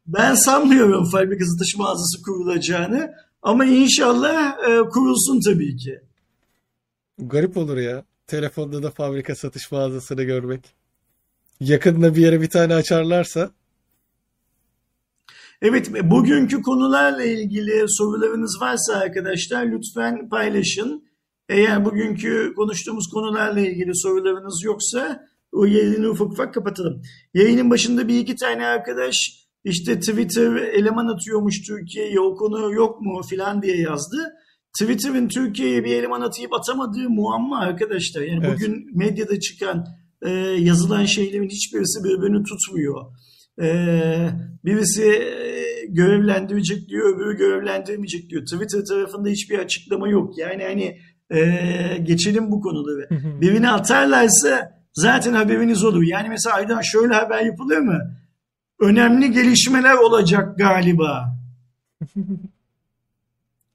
ben sanmıyorum fabrika satış mağazası kurulacağını. Ama inşallah e, kurulsun tabii ki.
Garip olur ya. Telefonda da fabrika satış mağazasını görmek. Yakında bir yere bir tane açarlarsa
Evet, bugünkü konularla ilgili sorularınız varsa arkadaşlar lütfen paylaşın. Eğer bugünkü konuştuğumuz konularla ilgili sorularınız yoksa o yayını ufak ufak kapatalım. Yayının başında bir iki tane arkadaş işte Twitter eleman atıyormuş Türkiye'ye o konu yok mu filan diye yazdı. Twitter'ın Türkiye'ye bir eleman atayıp atamadığı muamma arkadaşlar. Yani evet. bugün medyada çıkan e, yazılan şeylerin hiçbirisi birbirini tutmuyor. Ee, birisi e, görevlendirecek diyor, öbürü görevlendirmeyecek diyor. Twitter tarafında hiçbir açıklama yok. Yani hani e, geçelim bu konuları. Birini atarlarsa zaten haberiniz olur. Yani mesela Aydan şöyle haber yapılır mı? Önemli gelişmeler olacak galiba.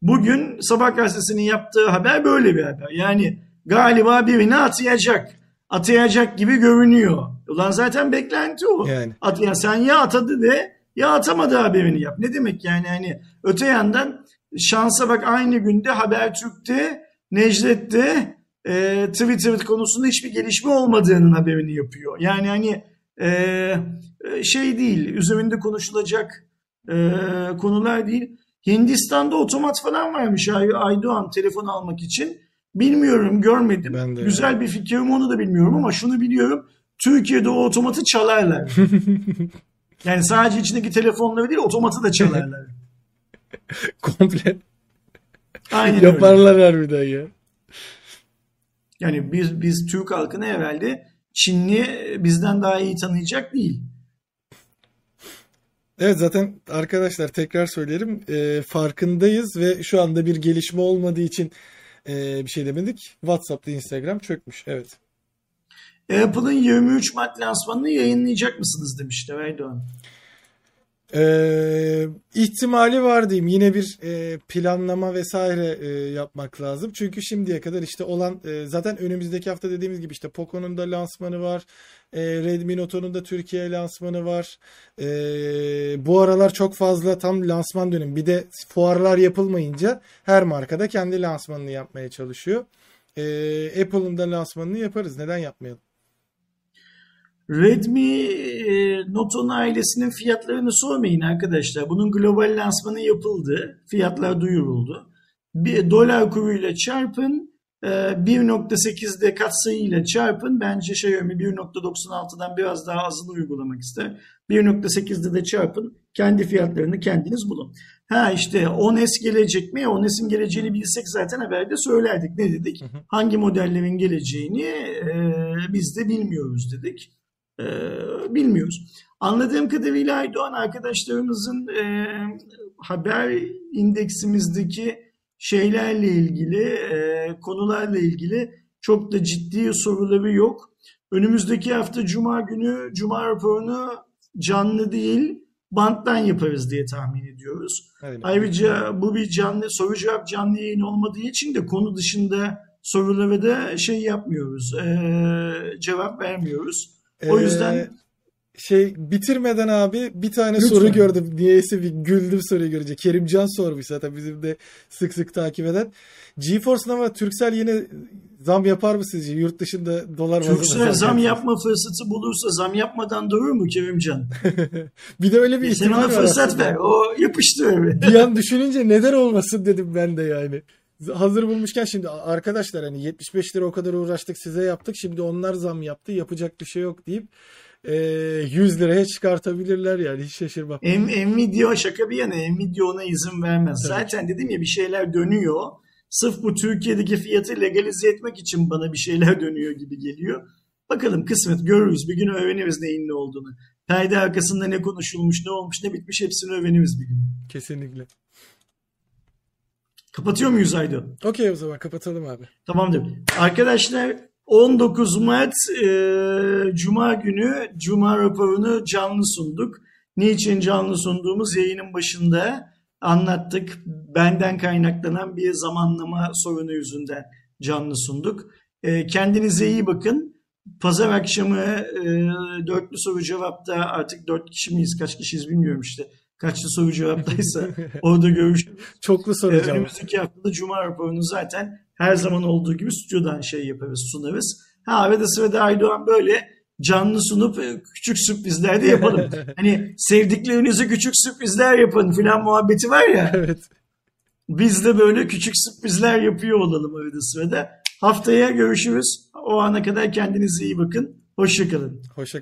Bugün Sabah gazetesinin yaptığı haber böyle bir haber. Yani galiba birini atayacak. Atayacak gibi görünüyor. Ulan zaten beklenti o. Yani. At, ya sen ya atadı de ya atamadı haberini yap. Ne demek yani hani öte yandan şansa bak aynı günde Habertürk'te Necdet'te e, Twitter konusunda hiçbir gelişme olmadığının haberini yapıyor. Yani hani e, e, şey değil üzerinde konuşulacak e, konular değil. Hindistan'da otomat falan varmış Ay Aydoğan telefon almak için. Bilmiyorum görmedim. Ben de Güzel yani. bir fikir mi onu da bilmiyorum ama şunu biliyorum. Türkiye'de o otomatı çalarlar. yani sadece içindeki telefonları değil otomatı da çalarlar.
Komple. Aynen Yaparlar öyle. harbiden ya.
Yani biz, biz Türk halkını herhalde Çinli bizden daha iyi tanıyacak değil.
Evet zaten arkadaşlar tekrar söylerim e, farkındayız ve şu anda bir gelişme olmadığı için e, bir şey demedik. WhatsApp'ta Instagram çökmüş. Evet.
Apple'ın 23 Mart lansmanını yayınlayacak mısınız demişti Erdoğan.
Ee, ihtimali var diyeyim. Yine bir e, planlama vesaire e, yapmak lazım. Çünkü şimdiye kadar işte olan e, zaten önümüzdeki hafta dediğimiz gibi işte Poco'nun da lansmanı var. E, Redmi Note'un da Türkiye lansmanı var. E, bu aralar çok fazla tam lansman dönemi. Bir de fuarlar yapılmayınca her markada kendi lansmanını yapmaya çalışıyor. E, Apple'ın da lansmanını yaparız. Neden yapmayalım?
Redmi e, Note 10 ailesinin fiyatlarını sormayın arkadaşlar. Bunun global lansmanı yapıldı. Fiyatlar duyuruldu. Bir dolar kuruyla çarpın. 1.8'de e, katsayıyla çarpın. Bence Xiaomi 1.96'dan biraz daha azını uygulamak ister. 1.8'de de çarpın. Kendi fiyatlarını kendiniz bulun. Ha işte 10S gelecek mi? 10S'in geleceğini bilsek zaten haberde söylerdik. Ne dedik? Hangi modellerin geleceğini e, biz de bilmiyoruz dedik e, bilmiyoruz. Anladığım kadarıyla Aydoğan arkadaşlarımızın e, haber indeksimizdeki şeylerle ilgili, e, konularla ilgili çok da ciddi soruları yok. Önümüzdeki hafta Cuma günü Cuma raporunu canlı değil banttan yaparız diye tahmin ediyoruz. Aynen. Ayrıca bu bir canlı soru cevap canlı yayın olmadığı için de konu dışında sorulara da şey yapmıyoruz, e, cevap vermiyoruz. O yüzden ee,
şey bitirmeden abi bir tane Lütfen. soru gördüm. Niyeyse bir güldüm soruyu görünce. Kerimcan sormuş zaten bizim de sık sık takip eden. GeForce Nova Turkcell yine zam yapar mı sizce? Yurt dışında dolar
Turkcell zam, zam yapma fırsatı bulursa zam yapmadan durur mu Kerimcan?
bir de öyle bir e ihtimal
var. Sen ona fırsat ver. O yapıştı öyle.
bir an düşününce neden olmasın dedim ben de yani hazır bulmuşken şimdi arkadaşlar hani 75 lira o kadar uğraştık size yaptık şimdi onlar zam yaptı yapacak bir şey yok deyip e, 100 liraya çıkartabilirler yani hiç şaşırmam.
M Nvidia şaka bir yana Nvidia ona izin vermez. Tabii. Zaten dedim ya bir şeyler dönüyor. Sırf bu Türkiye'deki fiyatı legalize etmek için bana bir şeyler dönüyor gibi geliyor. Bakalım kısmet görürüz. Bir gün öğreniriz neyin ne olduğunu. Perde arkasında ne konuşulmuş, ne olmuş, ne bitmiş hepsini öğreniriz bir gün.
Kesinlikle.
Kapatıyor muyuz Aydo?
Okey o zaman kapatalım abi.
Tamamdır. Arkadaşlar 19 Mart e, Cuma günü Cuma raporunu canlı sunduk. Niçin canlı sunduğumuz yayının başında anlattık. Benden kaynaklanan bir zamanlama sorunu yüzünden canlı sunduk. E, kendinize iyi bakın. Pazar akşamı e, dörtlü soru cevapta artık dört kişi miyiz kaç kişiyiz bilmiyorum işte kaçlı soru cevaptaysa orada görüşürüz.
Çoklu soru cevap.
Önümüzdeki haftada Cuma raporunu zaten her zaman olduğu gibi stüdyodan şey yaparız, sunarız. Ha arada sırada Aydoğan böyle canlı sunup e, küçük sürprizler de yapalım. hani sevdiklerinize küçük sürprizler yapın filan muhabbeti var ya.
Evet.
Biz de böyle küçük sürprizler yapıyor olalım arada sırada. Haftaya görüşürüz. O ana kadar kendinize iyi bakın. Hoşçakalın.
Hoşça